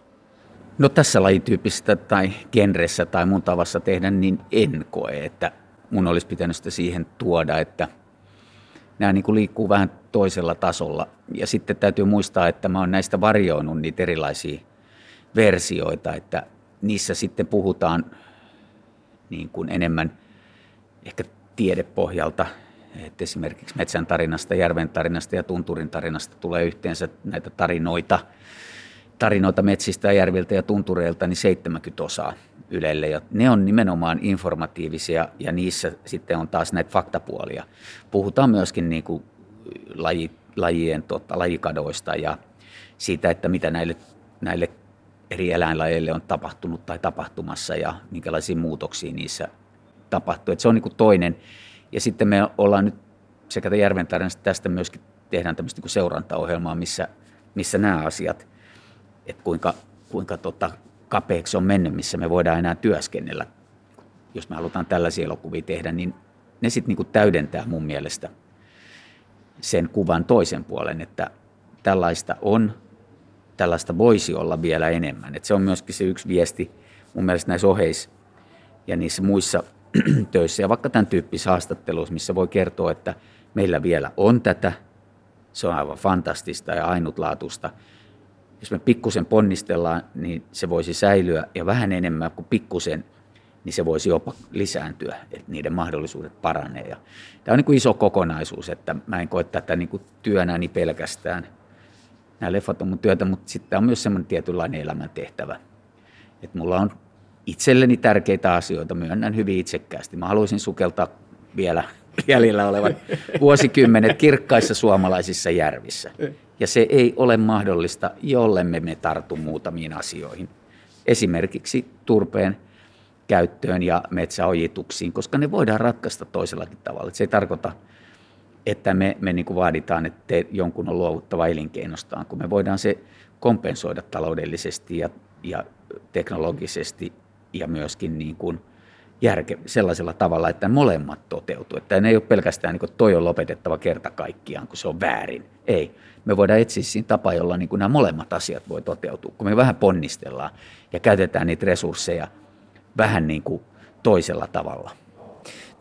No tässä lajityyppisessä tai genressä tai mun tavassa tehdä, niin en koe, että mun olisi pitänyt sitä siihen tuoda, että – nämä niin kuin liikkuu vähän toisella tasolla. Ja sitten täytyy muistaa, että mä oon näistä varjoinut niitä erilaisia versioita, että niissä sitten puhutaan niin kuin enemmän ehkä tiedepohjalta, että esimerkiksi metsän tarinasta, järven tarinasta ja tunturin tarinasta tulee yhteensä näitä tarinoita, tarinoita metsistä ja järviltä ja tuntureilta, niin 70 osaa Ylelle. Ja ne on nimenomaan informatiivisia ja niissä sitten on taas näitä faktapuolia. Puhutaan myöskin niin kuin laji, lajien tota, lajikadoista ja siitä, että mitä näille, näille eri eläinlajeille on tapahtunut tai tapahtumassa ja minkälaisia muutoksia niissä tapahtuu. Et se on niin kuin toinen. Ja sitten me ollaan nyt sekä Järven tarinasta tästä myöskin tehdään tämmöistä niin seurantaohjelmaa, missä, missä nämä asiat, että kuinka, kuinka tota, kapeaksi on mennyt, missä me voidaan enää työskennellä. Jos me halutaan tällaisia elokuvia tehdä, niin ne sitten niin täydentää mun mielestä sen kuvan toisen puolen, että tällaista on, tällaista voisi olla vielä enemmän. Et se on myöskin se yksi viesti mun mielestä näissä oheis ja niissä muissa töissä ja vaikka tämän tyyppisissä haastatteluissa, missä voi kertoa, että meillä vielä on tätä, se on aivan fantastista ja ainutlaatuista – jos me pikkusen ponnistellaan, niin se voisi säilyä ja vähän enemmän kuin pikkusen, niin se voisi jopa lisääntyä, että niiden mahdollisuudet paranee. Ja tämä on niin kuin iso kokonaisuus, että mä en koe tätä niin kuin työnäni pelkästään. Nämä leffat on mun työtä, mutta sitten on myös semmoinen tietynlainen elämäntehtävä. Että mulla on itselleni tärkeitä asioita, myönnän hyvin itsekkäästi. Mä haluaisin sukeltaa vielä jäljellä olevat vuosikymmenet kirkkaissa suomalaisissa järvissä. Ja se ei ole mahdollista, jollemme me tartu muutamiin asioihin. Esimerkiksi turpeen käyttöön ja metsäojituksiin, koska ne voidaan ratkaista toisellakin tavalla. Se ei tarkoita, että me, me niin kuin vaaditaan, että jonkun on luovuttava elinkeinostaan, kun me voidaan se kompensoida taloudellisesti ja, ja teknologisesti ja myöskin niin kuin järke, sellaisella tavalla, että molemmat toteutuu. Että ne ei ole pelkästään, niin kuin, toi on lopetettava kerta kaikkiaan, kun se on väärin. Ei. Me voidaan etsiä siinä tapa, jolla niin kuin nämä molemmat asiat voi toteutua. Kun me vähän ponnistellaan ja käytetään niitä resursseja vähän niin kuin toisella tavalla.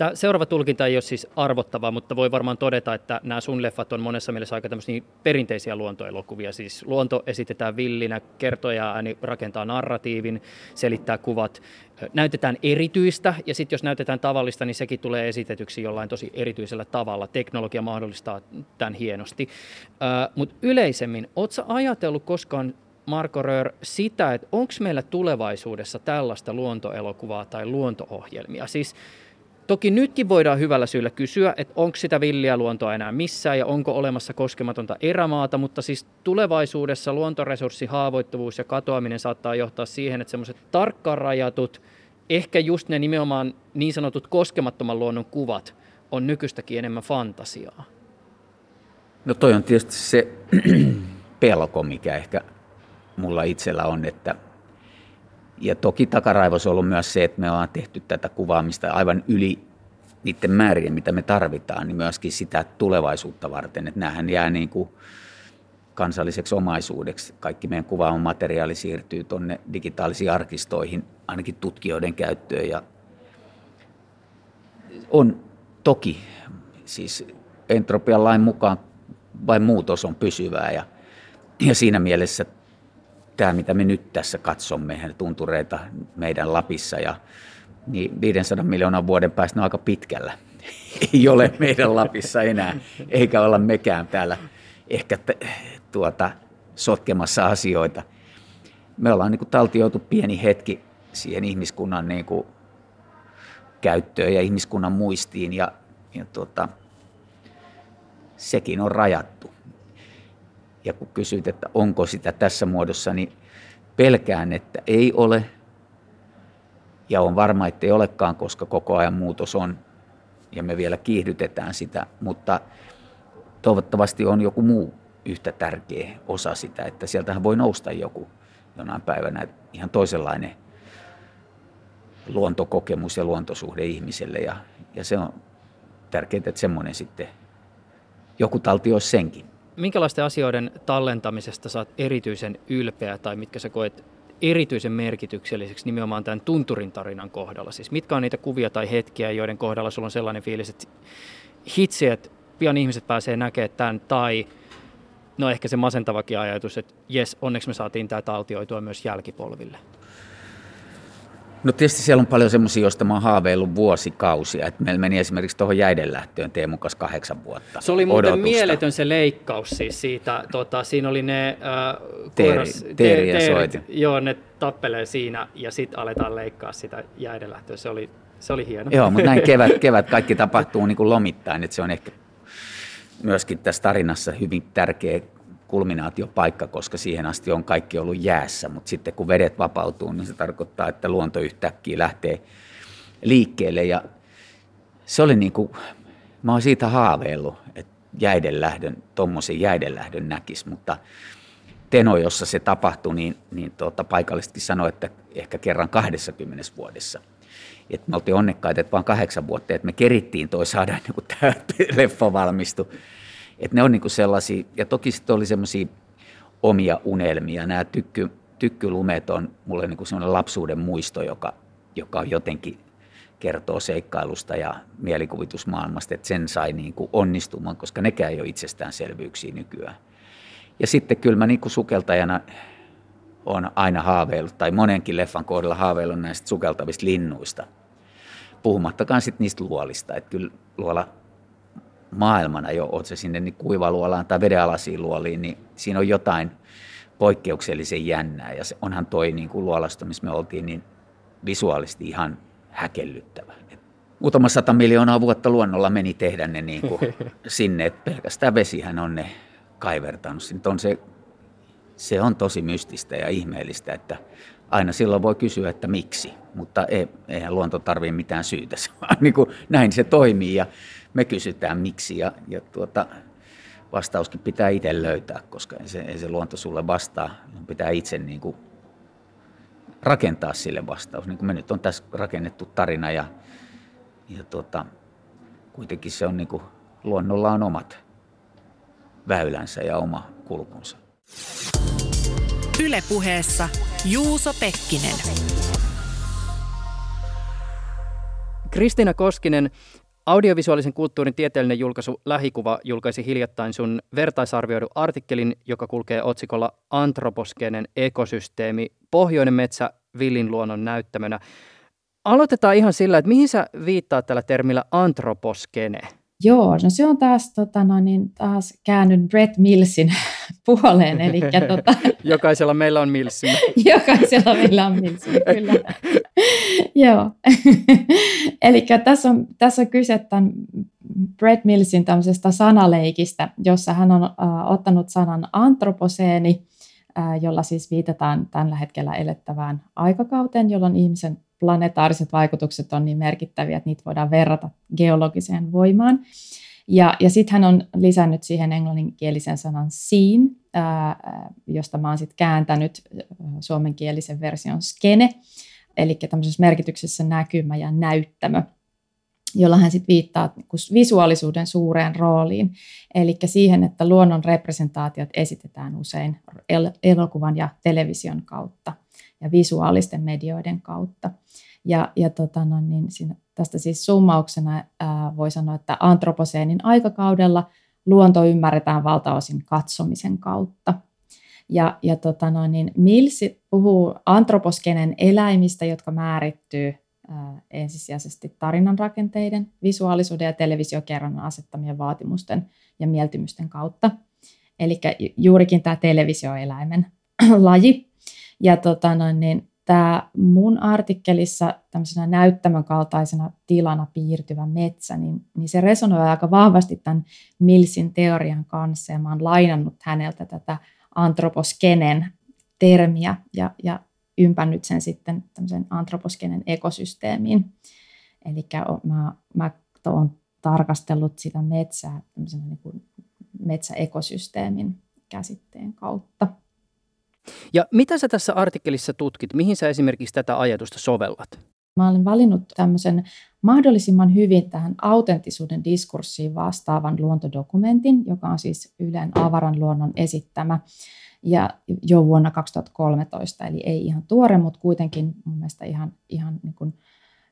Tämä seuraava tulkinta ei ole siis arvottava, mutta voi varmaan todeta, että nämä sun leffat on monessa mielessä aika tämmöisiä perinteisiä luontoelokuvia. Siis luonto esitetään villinä, kertoja ääni rakentaa narratiivin, selittää kuvat, näytetään erityistä ja sitten jos näytetään tavallista, niin sekin tulee esitetyksi jollain tosi erityisellä tavalla. Teknologia mahdollistaa tämän hienosti. Mutta yleisemmin, ootko ajatellut koskaan Marko Röör, sitä, että onko meillä tulevaisuudessa tällaista luontoelokuvaa tai luontoohjelmia? Siis Toki nytkin voidaan hyvällä syyllä kysyä, että onko sitä villiä luontoa enää missään ja onko olemassa koskematonta erämaata, mutta siis tulevaisuudessa luontoresurssihaavoittuvuus ja katoaminen saattaa johtaa siihen, että semmoiset tarkkaan rajatut, ehkä just ne nimenomaan niin sanotut koskemattoman luonnon kuvat on nykyistäkin enemmän fantasiaa. No toi on tietysti se pelko, mikä ehkä mulla itsellä on, että ja toki takaraivossa on ollut myös se, että me ollaan tehty tätä kuvaamista aivan yli niiden määrien, mitä me tarvitaan, niin myöskin sitä tulevaisuutta varten. Että näähän jää niin kuin kansalliseksi omaisuudeksi. Kaikki meidän kuvaama materiaali siirtyy tuonne digitaalisiin arkistoihin, ainakin tutkijoiden käyttöön. Ja on toki, siis entropian lain mukaan vain muutos on pysyvää ja, ja siinä mielessä tämä, mitä me nyt tässä katsomme, tuntureita meidän Lapissa, ja niin 500 miljoonan vuoden päästä on aika pitkällä. Ei ole meidän Lapissa enää, eikä olla mekään täällä ehkä tuota, sotkemassa asioita. Me ollaan niin kuin taltioitu pieni hetki siihen ihmiskunnan niin kuin, käyttöön ja ihmiskunnan muistiin, ja, ja tuota, sekin on rajattu. Ja kun kysyt, että onko sitä tässä muodossa, niin pelkään, että ei ole. Ja on varma, että ei olekaan, koska koko ajan muutos on ja me vielä kiihdytetään sitä. Mutta toivottavasti on joku muu yhtä tärkeä osa sitä, että sieltähän voi nousta joku jonain päivänä ihan toisenlainen luontokokemus ja luontosuhde ihmiselle. Ja, ja se on tärkeää, että semmoinen sitten joku talti olisi senkin minkälaisten asioiden tallentamisesta saat erityisen ylpeä tai mitkä sä koet erityisen merkitykselliseksi nimenomaan tämän tunturin tarinan kohdalla? Siis mitkä on niitä kuvia tai hetkiä, joiden kohdalla sulla on sellainen fiilis, että hitsi, että pian ihmiset pääsee näkemään tämän, tai no ehkä se masentavakin ajatus, että jes, onneksi me saatiin tämä taltioitua myös jälkipolville. No tietysti siellä on paljon semmoisia, joista mä oon haaveillut vuosikausia. Että meillä meni esimerkiksi tuohon jäidenlähtöön Teemun kanssa kahdeksan vuotta Se oli muuten odotusta. mieletön se leikkaus siis siitä. Tota, siinä oli ne äh, koiras, teeri, teerit, Joo, ne tappelee siinä ja sitten aletaan leikkaa sitä jäidenlähtöä. Se oli, se oli hieno. Joo, mutta näin kevät, kevät kaikki tapahtuu niin kuin lomittain. Että se on ehkä myöskin tässä tarinassa hyvin tärkeä kulminaatiopaikka, koska siihen asti on kaikki ollut jäässä, mutta sitten kun vedet vapautuu, niin se tarkoittaa, että luonto yhtäkkiä lähtee liikkeelle ja se oli niin kuin, mä oon siitä haaveillut, että jäidenlähdön, tuommoisen jäidenlähdön näkisi, mutta Teno, jossa se tapahtui, niin, niin tuota, paikallisesti sanoi, että ehkä kerran 20 vuodessa. Et me oltiin onnekkaita, että vain kahdeksan vuotta, että me kerittiin toi saada niin kuin tämä leffa valmistui. Että ne on niinku sellaisia, ja toki sitten oli semmoisia omia unelmia. Nämä tykky, tykkylumet on mulle niinku semmoinen lapsuuden muisto, joka, joka jotenkin kertoo seikkailusta ja mielikuvitusmaailmasta, että sen sai niinku onnistumaan, koska nekään ei ole itsestäänselvyyksiä nykyään. Ja sitten kyllä mä niinku sukeltajana on aina haaveillut, tai monenkin leffan kohdalla haaveillut näistä sukeltavista linnuista. Puhumattakaan sitten niistä luolista, että kyllä luola maailmana jo, oot se sinne niin kuivaluolaan tai vedenalaisiin luoliin, niin siinä on jotain poikkeuksellisen jännää. Ja se onhan toi niin kuin luolasto, missä me oltiin, niin visuaalisesti ihan häkellyttävä. Et muutama sata miljoonaa vuotta luonnolla meni tehdä ne niin kuin sinne, että pelkästään vesihän on ne kaivertanut. Sitten on se, se on tosi mystistä ja ihmeellistä, että aina silloin voi kysyä, että miksi, mutta ei, eihän luonto tarvitse mitään syytä, niin kuin näin se toimii ja me kysytään miksi ja, ja tuota, vastauskin pitää itse löytää, koska ei se, ei se luonto sulle vastaa, pitää itse niin kuin rakentaa sille vastaus. Niin kuin me nyt on tässä rakennettu tarina ja, ja tuota, kuitenkin se on niin kuin, luonnolla on omat väylänsä ja oma kulkunsa. Ylepuheessa Juuso Pekkinen. Kristiina Koskinen, audiovisuaalisen kulttuurin tieteellinen julkaisu Lähikuva julkaisi hiljattain sun vertaisarvioidun artikkelin, joka kulkee otsikolla Antroposkeenen ekosysteemi, pohjoinen metsä villin luonnon näyttämönä. Aloitetaan ihan sillä, että mihin sä viittaat tällä termillä antroposkene? Joo, no se on taas, tota, no niin, taas käännyn Brett Millsin puoleen. Eli, tota, Jokaisella meillä on Millsi. Jokaisella meillä on Millsi, kyllä. Joo. eli tässä on, tässä on kyse tämän Brett Millsin tämmöisestä sanaleikistä, jossa hän on uh, ottanut sanan antroposeeni, jolla siis viitataan tällä hetkellä elettävään aikakauteen, jolloin ihmisen planetaariset vaikutukset on niin merkittäviä, että niitä voidaan verrata geologiseen voimaan. Ja, ja sitten hän on lisännyt siihen englanninkielisen sanan seen, ää, josta mä oon sitten kääntänyt suomenkielisen version skene, eli tämmöisessä merkityksessä näkymä ja näyttämö, jolla hän sitten viittaa visuaalisuuden suureen rooliin, eli siihen, että luonnon representaatiot esitetään usein elokuvan ja television kautta ja visuaalisten medioiden kautta. Ja, ja tota, no, niin siinä, tästä siis summauksena ää, voi sanoa, että antroposeenin aikakaudella luonto ymmärretään valtaosin katsomisen kautta. Ja, ja tota, no, niin Mills puhuu antroposkenen eläimistä, jotka määrittyy ää, ensisijaisesti tarinan rakenteiden, visuaalisuuden ja televisiokerronnan asettamien vaatimusten ja mieltymysten kautta. Eli juurikin tämä televisioeläimen laji. Ja tota, no, niin tämä mun artikkelissa tämmöisenä näyttämön kaltaisena tilana piirtyvä metsä, niin, niin se resonoi aika vahvasti tämän Millsin teorian kanssa ja mä oon lainannut häneltä tätä antroposkenen termiä ja, ja ympännyt sen sitten tämmöisen antroposkenen ekosysteemiin. Eli mä, mä oon tarkastellut sitä metsää tämmöisen niin kuin metsäekosysteemin käsitteen kautta. Ja mitä sä tässä artikkelissa tutkit? Mihin sä esimerkiksi tätä ajatusta sovellat? Mä olen valinnut tämmöisen mahdollisimman hyvin tähän autenttisuuden diskurssiin vastaavan luontodokumentin, joka on siis Ylen avaran luonnon esittämä ja jo vuonna 2013, eli ei ihan tuore, mutta kuitenkin mun mielestä ihan, ihan niin kuin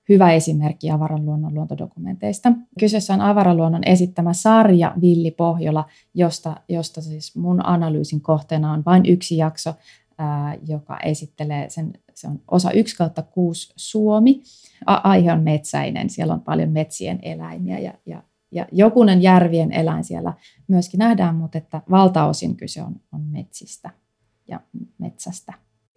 hyvä esimerkki avaran luonnon luontodokumenteista. Kyseessä on avaraluonnon esittämä sarja Villi Pohjola, josta, josta siis mun analyysin kohteena on vain yksi jakso, ää, joka esittelee sen, se on osa 1 kautta 6 Suomi. A- aihe on metsäinen, siellä on paljon metsien eläimiä ja, ja, ja jokunen järvien eläin siellä myöskin nähdään, mutta että valtaosin kyse on, on metsistä ja metsästä.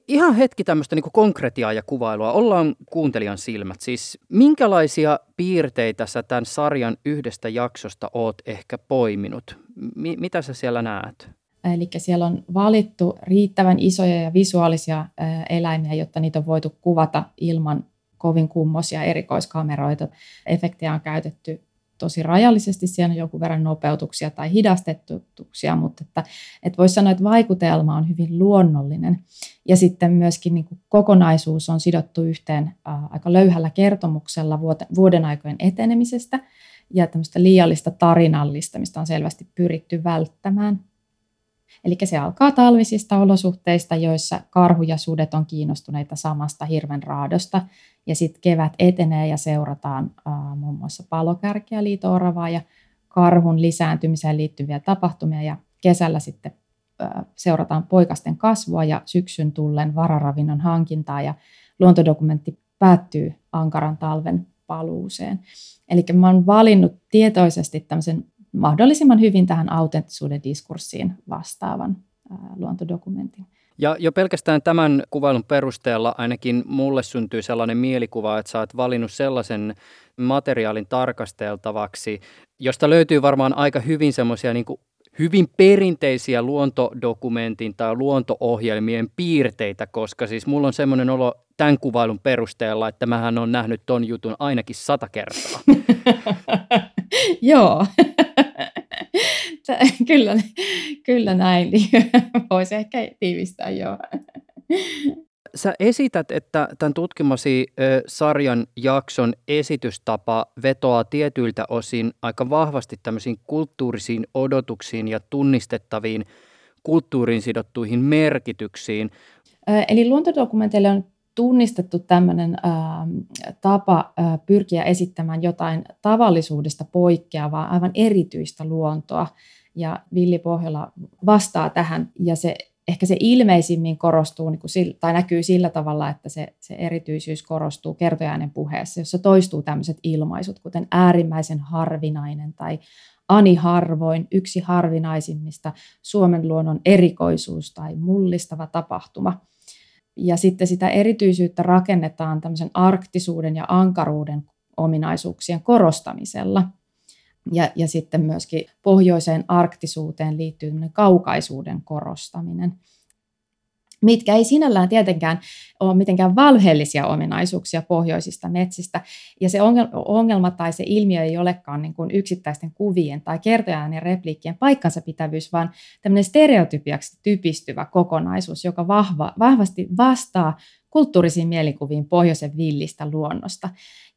Ihan hetki tämmöistä niin konkretiaa ja kuvailua. Ollaan kuuntelijan silmät. Siis minkälaisia piirteitä sä tämän sarjan yhdestä jaksosta oot ehkä poiminut? M- mitä sä siellä näet? Eli siellä on valittu riittävän isoja ja visuaalisia eläimiä, jotta niitä on voitu kuvata ilman kovin kummosia erikoiskameroita. Efektejä on käytetty tosi rajallisesti, siellä on jonkun verran nopeutuksia tai hidastettuksia, mutta että, että voisi sanoa, että vaikutelma on hyvin luonnollinen. Ja sitten myöskin niin kuin kokonaisuus on sidottu yhteen ää, aika löyhällä kertomuksella vuoden aikojen etenemisestä ja tämmöistä liiallista tarinallista, mistä on selvästi pyritty välttämään. Eli se alkaa talvisista olosuhteista, joissa karhu ja sudet on kiinnostuneita samasta hirven raadosta. Ja sitten kevät etenee ja seurataan äh, muun muassa palokärkeä, liitooravaa ja karhun lisääntymiseen liittyviä tapahtumia. Ja kesällä sitten seurataan poikasten kasvua ja syksyn tullen vararavinnon hankintaa. Ja luontodokumentti päättyy ankaran talven paluuseen. Eli mä oon valinnut tietoisesti tämmöisen mahdollisimman hyvin tähän autenttisuuden diskurssiin vastaavan luontodokumentin. Ja jo pelkästään tämän kuvailun perusteella ainakin mulle syntyy sellainen mielikuva, että sä oot valinnut sellaisen materiaalin tarkasteltavaksi, josta löytyy varmaan aika hyvin semmoisia niin hyvin perinteisiä luontodokumentin tai luontoohjelmien piirteitä, koska siis mulla on semmoinen olo tämän kuvailun perusteella, että mähän on nähnyt ton jutun ainakin sata kertaa. Joo, kyllä, kyllä näin. Voisi ehkä tiivistää, joo sä esität, että tämän tutkimasi sarjan jakson esitystapa vetoaa tietyiltä osin aika vahvasti tämmöisiin kulttuurisiin odotuksiin ja tunnistettaviin kulttuuriin sidottuihin merkityksiin. Eli luontodokumenteille on tunnistettu tämmöinen tapa pyrkiä esittämään jotain tavallisuudesta poikkeavaa, aivan erityistä luontoa. Ja Villi Pohjola vastaa tähän ja se ehkä se ilmeisimmin korostuu niin kuin, tai näkyy sillä tavalla, että se, se erityisyys korostuu kertojainen puheessa, jossa toistuu tämmöiset ilmaisut, kuten äärimmäisen harvinainen tai ani harvoin, yksi harvinaisimmista, Suomen luonnon erikoisuus tai mullistava tapahtuma. Ja sitten sitä erityisyyttä rakennetaan tämmöisen arktisuuden ja ankaruuden ominaisuuksien korostamisella – ja, ja sitten myöskin pohjoiseen arktisuuteen liittyy kaukaisuuden korostaminen, mitkä ei sinällään tietenkään ole mitenkään valheellisia ominaisuuksia pohjoisista metsistä. Ja se ongelma tai se ilmiö ei olekaan niin kuin yksittäisten kuvien tai kertojan ja repliikkien paikkansa pitävyys, vaan tämmöinen stereotypiaksi typistyvä kokonaisuus, joka vahva, vahvasti vastaa kulttuurisiin mielikuviin pohjoisen villistä luonnosta.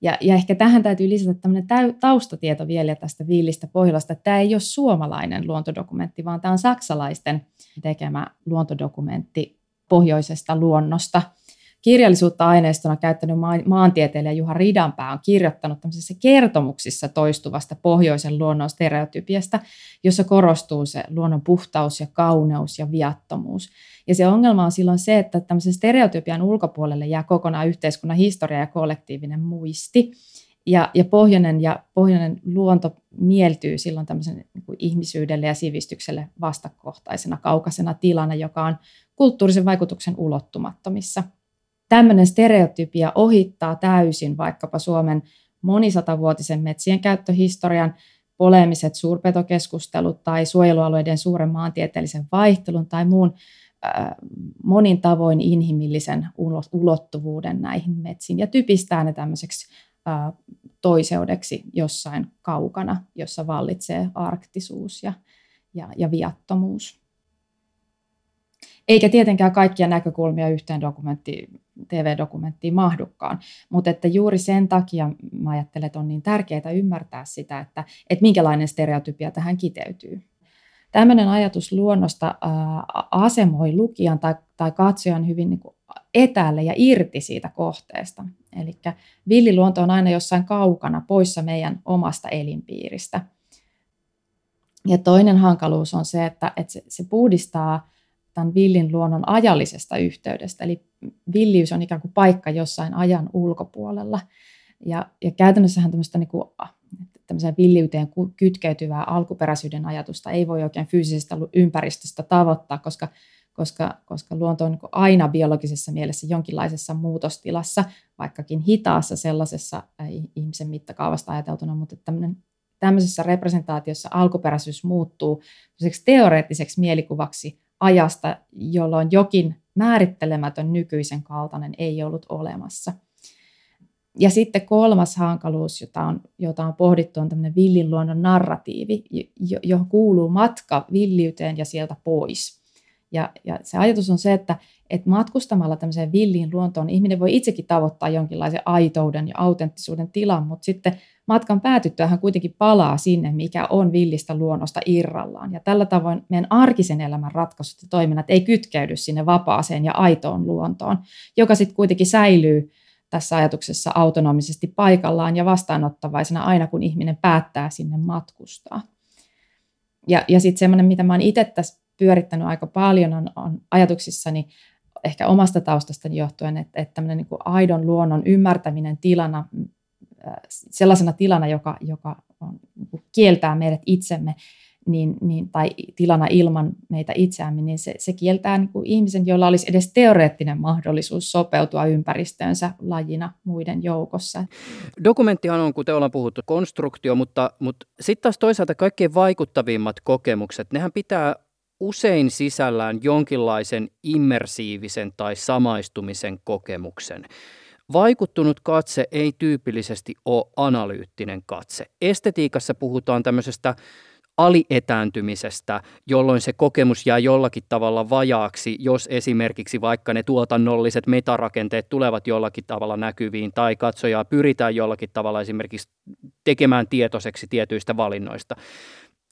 Ja, ja ehkä tähän täytyy lisätä tämmöinen taustatieto vielä tästä villistä Pohjolasta, tämä ei ole suomalainen luontodokumentti, vaan tämä on saksalaisten tekemä luontodokumentti pohjoisesta luonnosta. Kirjallisuutta aineistona käyttänyt maantieteilijä Juha Ridanpää on kirjoittanut tämmöisissä kertomuksissa toistuvasta pohjoisen luonnon stereotypiasta, jossa korostuu se luonnon puhtaus ja kauneus ja viattomuus. Ja se ongelma on silloin se, että tämmöisen stereotypian ulkopuolelle jää kokonaan yhteiskunnan historia ja kollektiivinen muisti. Ja, ja, pohjoinen, ja pohjoinen luonto mieltyy silloin tämmöisen niin kuin ihmisyydelle ja sivistykselle vastakohtaisena, kaukaisena tilana, joka on kulttuurisen vaikutuksen ulottumattomissa. Tämmöinen stereotypia ohittaa täysin vaikkapa Suomen monisatavuotisen metsien käyttöhistorian, poleemiset suurpetokeskustelut tai suojelualueiden suuren maantieteellisen vaihtelun tai muun monin tavoin inhimillisen ulottuvuuden näihin metsiin ja typistää ne tämmöiseksi toiseudeksi jossain kaukana, jossa vallitsee arktisuus ja, ja, ja viattomuus. Eikä tietenkään kaikkia näkökulmia yhteen dokumentti, TV-dokumenttiin mahdukaan, mutta että juuri sen takia mä ajattelen, että on niin tärkeää ymmärtää sitä, että, että minkälainen stereotypia tähän kiteytyy tämmöinen ajatus luonnosta asemoi lukijan tai, tai katsojan hyvin niin kuin etäälle ja irti siitä kohteesta. Eli villiluonto on aina jossain kaukana, poissa meidän omasta elinpiiristä. Ja toinen hankaluus on se, että, että se, se puhdistaa tämän villin luonnon ajallisesta yhteydestä. Eli villiys on ikään kuin paikka jossain ajan ulkopuolella. Ja, ja käytännössähän tämmöistä niin kuin villiyteen kytkeytyvää alkuperäisyyden ajatusta ei voi oikein fyysisestä ympäristöstä tavoittaa, koska, koska, koska luonto on niin aina biologisessa mielessä jonkinlaisessa muutostilassa, vaikkakin hitaassa sellaisessa äh, ihmisen mittakaavasta ajateltuna, mutta tämmöinen, tämmöisessä representaatiossa alkuperäisyys muuttuu teoreettiseksi mielikuvaksi ajasta, jolloin jokin määrittelemätön nykyisen kaltainen ei ollut olemassa – ja sitten kolmas hankaluus, jota on, jota on pohdittu, on tämmöinen villin luonnon narratiivi, johon kuuluu matka villiyteen ja sieltä pois. Ja, ja se ajatus on se, että, että matkustamalla tämmöiseen villiin luontoon ihminen voi itsekin tavoittaa jonkinlaisen aitouden ja autenttisuuden tilan, mutta sitten matkan päätyttyä hän kuitenkin palaa sinne, mikä on villistä luonnosta irrallaan. Ja tällä tavoin meidän arkisen elämän ratkaisut ja toiminnat ei kytkeydy sinne vapaaseen ja aitoon luontoon, joka sitten kuitenkin säilyy tässä ajatuksessa autonomisesti paikallaan ja vastaanottavaisena aina, kun ihminen päättää sinne matkustaa. Ja, ja sitten semmoinen, mitä mä oon itse tässä pyörittänyt aika paljon, on, on ajatuksissani ehkä omasta taustastani johtuen, että, että tämmöinen niin aidon luonnon ymmärtäminen tilana, sellaisena tilana, joka, joka on, niin kieltää meidät itsemme, niin, niin, tai tilana ilman meitä itseämme, niin se, se kieltää niin kuin ihmisen, jolla olisi edes teoreettinen mahdollisuus sopeutua ympäristöönsä lajina muiden joukossa. Dokumenttihan on, kuten ollaan puhuttu, konstruktio, mutta, mutta sitten taas toisaalta kaikkein vaikuttavimmat kokemukset, nehän pitää usein sisällään jonkinlaisen immersiivisen tai samaistumisen kokemuksen. Vaikuttunut katse ei tyypillisesti ole analyyttinen katse. Estetiikassa puhutaan tämmöisestä alietääntymisestä, jolloin se kokemus jää jollakin tavalla vajaaksi, jos esimerkiksi vaikka ne tuotannolliset metarakenteet tulevat jollakin tavalla näkyviin tai katsojaa pyritään jollakin tavalla esimerkiksi tekemään tietoiseksi tietyistä valinnoista.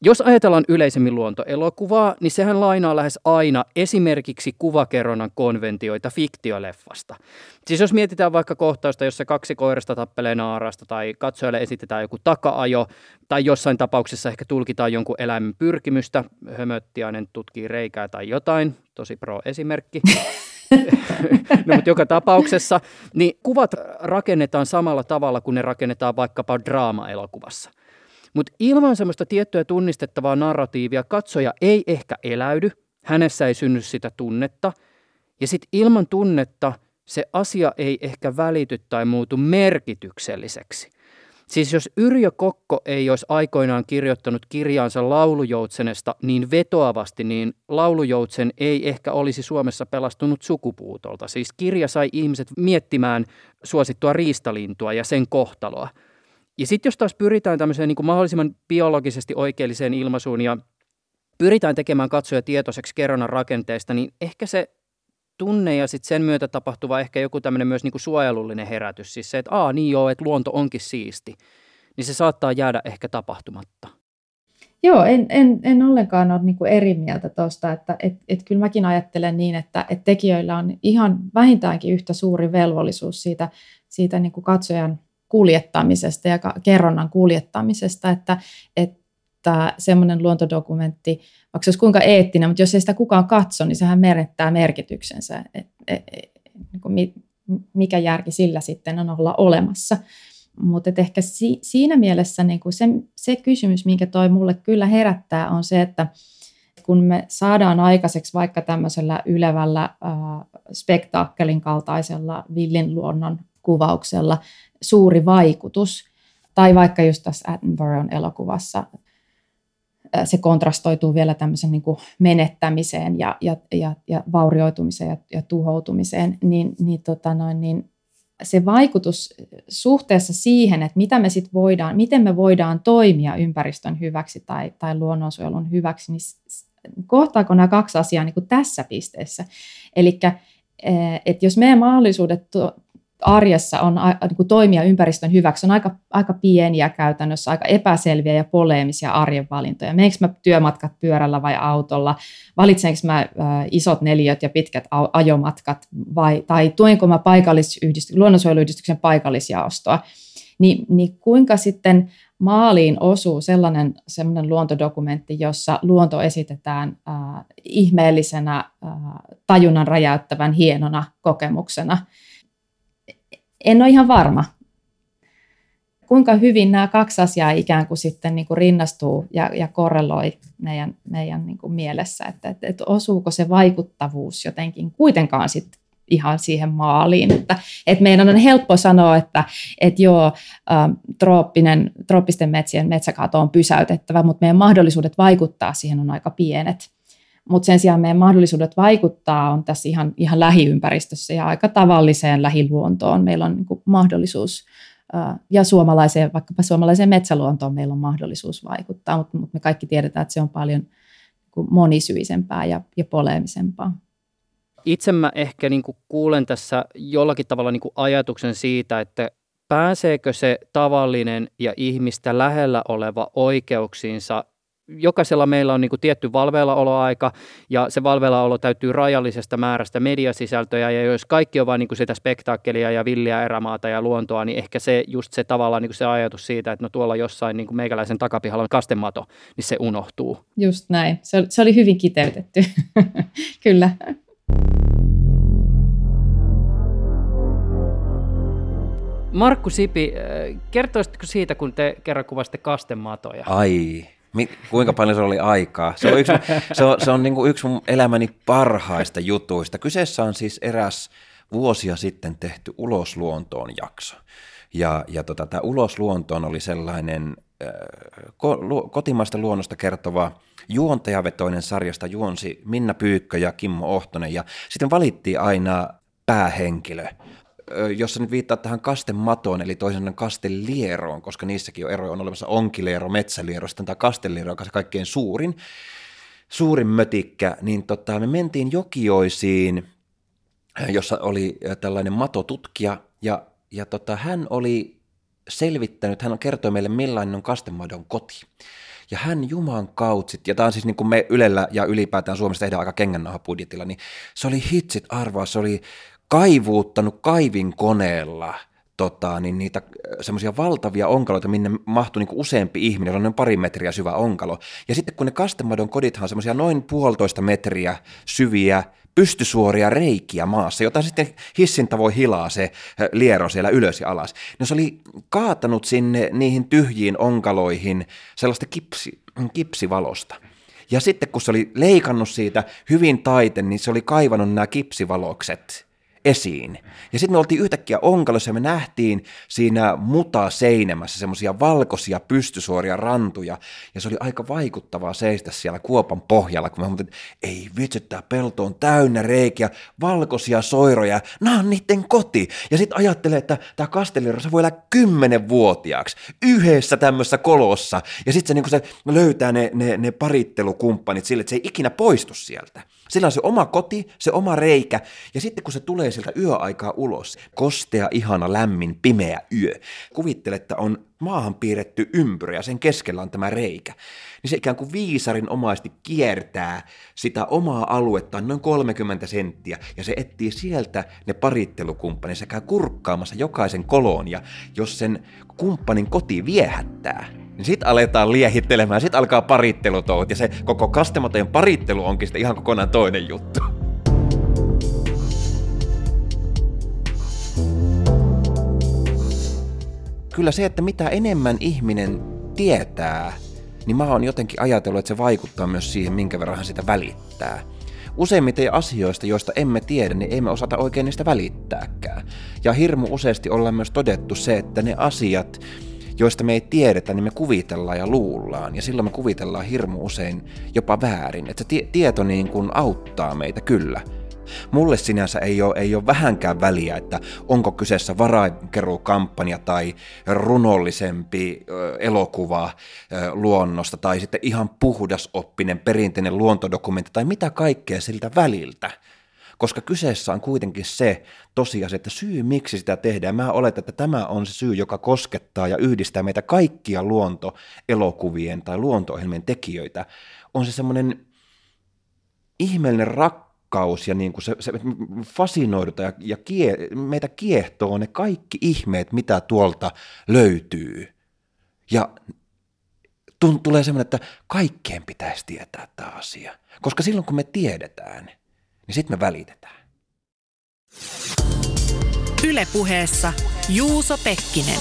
Jos ajatellaan yleisemmin luontoelokuvaa, niin sehän lainaa lähes aina esimerkiksi kuvakerronnan konventioita fiktioleffasta. Siis jos mietitään vaikka kohtausta, jossa kaksi koirasta tappelee naarasta tai katsojalle esitetään joku takaajo tai jossain tapauksessa ehkä tulkitaan jonkun eläimen pyrkimystä, hömöttiainen tutkii reikää tai jotain, tosi pro-esimerkki. no, mutta joka tapauksessa, niin kuvat rakennetaan samalla tavalla kuin ne rakennetaan vaikkapa draama-elokuvassa – mutta ilman semmoista tiettyä tunnistettavaa narratiivia katsoja ei ehkä eläydy, hänessä ei synny sitä tunnetta. Ja sitten ilman tunnetta se asia ei ehkä välity tai muutu merkitykselliseksi. Siis jos Yrjö Kokko ei olisi aikoinaan kirjoittanut kirjaansa laulujoutsenesta niin vetoavasti, niin laulujoutsen ei ehkä olisi Suomessa pelastunut sukupuutolta. Siis kirja sai ihmiset miettimään suosittua riistalintua ja sen kohtaloa – ja sitten jos taas pyritään tämmöiseen niin kuin mahdollisimman biologisesti oikeelliseen ilmaisuun ja pyritään tekemään katsoja tietoiseksi kerronnan rakenteesta, niin ehkä se tunne ja sitten sen myötä tapahtuva ehkä joku tämmöinen myös niin kuin suojelullinen herätys, siis se, että aa niin joo, että luonto onkin siisti, niin se saattaa jäädä ehkä tapahtumatta. Joo, en, en, en ollenkaan ole niin eri mieltä tuosta, että et, et kyllä mäkin ajattelen niin, että et tekijöillä on ihan vähintäänkin yhtä suuri velvollisuus siitä, siitä niin kuin katsojan kuljettamisesta ja kerronnan kuljettamisesta, että, että semmoinen luontodokumentti, vaikka se olisi kuinka eettinen, mutta jos ei sitä kukaan katso, niin sehän menettää merkityksensä, et, et, et, niin mikä järki sillä sitten on olla olemassa. Mutta ehkä si, siinä mielessä niin kuin se, se kysymys, minkä toi mulle kyllä herättää, on se, että kun me saadaan aikaiseksi vaikka tämmöisellä ylevällä äh, spektaakkelin kaltaisella villin luonnon kuvauksella suuri vaikutus. Tai vaikka just tässä Attenboroughn elokuvassa se kontrastoituu vielä tämmöisen niin kuin menettämiseen ja, ja, ja, ja vaurioitumiseen ja, ja tuhoutumiseen, niin, niin, tota noin, niin se vaikutus suhteessa siihen, että mitä me sit voidaan, miten me voidaan toimia ympäristön hyväksi tai, tai luonnonsuojelun hyväksi, niin kohtaako nämä kaksi asiaa niin kuin tässä pisteessä. Eli että jos meidän mahdollisuudet arjessa on niin kuin toimia ympäristön hyväksi on aika, aika pieniä käytännössä, aika epäselviä ja poleemisia arjen valintoja. Meneekö mä työmatkat pyörällä vai autolla? Valitsenko mä isot neliöt ja pitkät ajomatkat vai, tai tuenko mä paikallisyhdistys, luonnonsuojeluyhdistyksen paikallisjaostoa? Ni, niin kuinka sitten maaliin osuu sellainen, sellainen luontodokumentti, jossa luonto esitetään äh, ihmeellisenä, äh, tajunnan räjäyttävän hienona kokemuksena – en ole ihan varma, kuinka hyvin nämä kaksi asiaa ikään kuin sitten niin kuin rinnastuu ja, ja korreloi meidän, meidän niin kuin mielessä, että, että, että osuuko se vaikuttavuus jotenkin kuitenkaan sitten ihan siihen maaliin. Että, että meidän on helppo sanoa, että, että joo, trooppinen, trooppisten metsien metsäkato on pysäytettävä, mutta meidän mahdollisuudet vaikuttaa siihen on aika pienet. Mutta sen sijaan meidän mahdollisuudet vaikuttaa on tässä ihan, ihan lähiympäristössä ja aika tavalliseen lähiluontoon. Meillä on niin kuin mahdollisuus ja suomalaiseen, vaikkapa suomalaiseen metsäluontoon meillä on mahdollisuus vaikuttaa, mutta, mutta me kaikki tiedetään, että se on paljon niin monisyisempää ja, ja poleemisempaa. Itse mä ehkä niin kuin kuulen tässä jollakin tavalla niin kuin ajatuksen siitä, että pääseekö se tavallinen ja ihmistä lähellä oleva oikeuksiinsa jokaisella meillä on niin kuin tietty valveillaoloaika ja se valveillaolo täytyy rajallisesta määrästä mediasisältöjä ja jos kaikki on vain niin kuin sitä spektaakkelia ja villiä erämaata ja luontoa, niin ehkä se just se tavallaan niin kuin se ajatus siitä, että no tuolla jossain niin kuin meikäläisen takapihalla on kastemato, niin se unohtuu. Just näin. Se oli, se oli hyvin kiteytetty. Kyllä. Markku Sipi, äh, kertoisitko siitä, kun te kerran kuvasitte kastematoja? Ai, Mi, kuinka paljon se oli aikaa? Se on, yksi, se on, se on niin kuin yksi mun elämäni parhaista jutuista. Kyseessä on siis eräs vuosia sitten tehty Ulosluontoon jakso. Ja, ja tota, tämä Ulosluontoon oli sellainen äh, ko, lu, kotimaista luonnosta kertova juontajavetoinen sarjasta juonsi Minna Pyykkö ja Kimmo Ohtonen. Ja sitten valittiin aina päähenkilö jos nyt viittaa tähän kastematoon, eli toisen kastelieroon, koska niissäkin on eroja, on olemassa onkiliero, metsäliero, sitten tämä kasteliero, joka on se kaikkein suurin, suurin mötikkä, niin tota, me mentiin Jokioisiin, jossa oli tällainen matotutkija, ja, ja tota, hän oli selvittänyt, hän kertoi meille millainen on kastemadon koti. Ja hän Juman kautsit, ja tämä on siis niin kuin me Ylellä ja ylipäätään Suomessa tehdään aika kengännahapudjetilla, niin se oli hitsit arvaa, se oli kaivuuttanut kaivin koneella tota, niin niitä semmoisia valtavia onkaloita, minne mahtui niin useampi ihminen, noin pari metriä syvä onkalo. Ja sitten kun ne kastemadon kodithan on semmoisia noin puolitoista metriä syviä, pystysuoria reikiä maassa, jota sitten hissin tavoin hilaa se liero siellä ylös ja alas. No se oli kaatanut sinne niihin tyhjiin onkaloihin sellaista kipsi, kipsivalosta. Ja sitten kun se oli leikannut siitä hyvin taiten, niin se oli kaivannut nämä kipsivalokset esiin. Ja sitten me oltiin yhtäkkiä onkalossa ja me nähtiin siinä muta seinemässä semmoisia valkoisia pystysuoria rantuja. Ja se oli aika vaikuttavaa seistä siellä kuopan pohjalla, kun mä huomasin, että ei vitsi, tämä pelto on täynnä reikiä, valkoisia soiroja, nämä on niiden koti. Ja sitten ajattelee, että tämä kasteliro, se voi elää kymmenenvuotiaaksi yhdessä tämmöisessä kolossa. Ja sitten se, niin se löytää ne, ne, ne parittelukumppanit sille, että se ei ikinä poistu sieltä. Sillä on se oma koti, se oma reikä, ja sitten kun se tulee sieltä yöaikaa ulos, kostea, ihana, lämmin, pimeä yö, kuvittele, että on maahan piirretty ympyrä ja sen keskellä on tämä reikä, niin se ikään kuin viisarin omaisesti kiertää sitä omaa aluetta noin 30 senttiä ja se etsii sieltä ne parittelukumppanit sekä kurkkaamassa jokaisen koloon ja jos sen kumppanin koti viehättää, niin sit aletaan liehittelemään, sit alkaa parittelutouhut ja se koko kastemoteen parittelu onkin sitten ihan kokonaan toinen juttu. Kyllä se, että mitä enemmän ihminen tietää, niin mä oon jotenkin ajatellut, että se vaikuttaa myös siihen, minkä verran hän sitä välittää. Useimmiten asioista, joista emme tiedä, niin emme osata oikein niistä välittääkään. Ja hirmu useasti ollaan myös todettu se, että ne asiat, joista me ei tiedetä, niin me kuvitellaan ja luullaan. Ja silloin me kuvitellaan hirmu usein jopa väärin. Että se tieto niin kuin auttaa meitä kyllä. Mulle sinänsä ei ole, ei ole vähänkään väliä, että onko kyseessä varainkeruukampanja tai runollisempi elokuva luonnosta tai sitten ihan puhdasoppinen perinteinen luontodokumentti tai mitä kaikkea siltä väliltä. Koska kyseessä on kuitenkin se tosiasia, että syy miksi sitä tehdään, mä oletan, että tämä on se syy, joka koskettaa ja yhdistää meitä kaikkia luontoelokuvien tai luonto tekijöitä, on se semmoinen ihmeellinen rakkaus ja niin kuin se, se fasinoidutaan ja, ja kie, meitä kiehtoo ne kaikki ihmeet, mitä tuolta löytyy. Ja tulee semmoinen, että kaikkeen pitäisi tietää tämä asia. Koska silloin kun me tiedetään – niin sitten me välitetään. Ylepuheessa Juuso Pekkinen.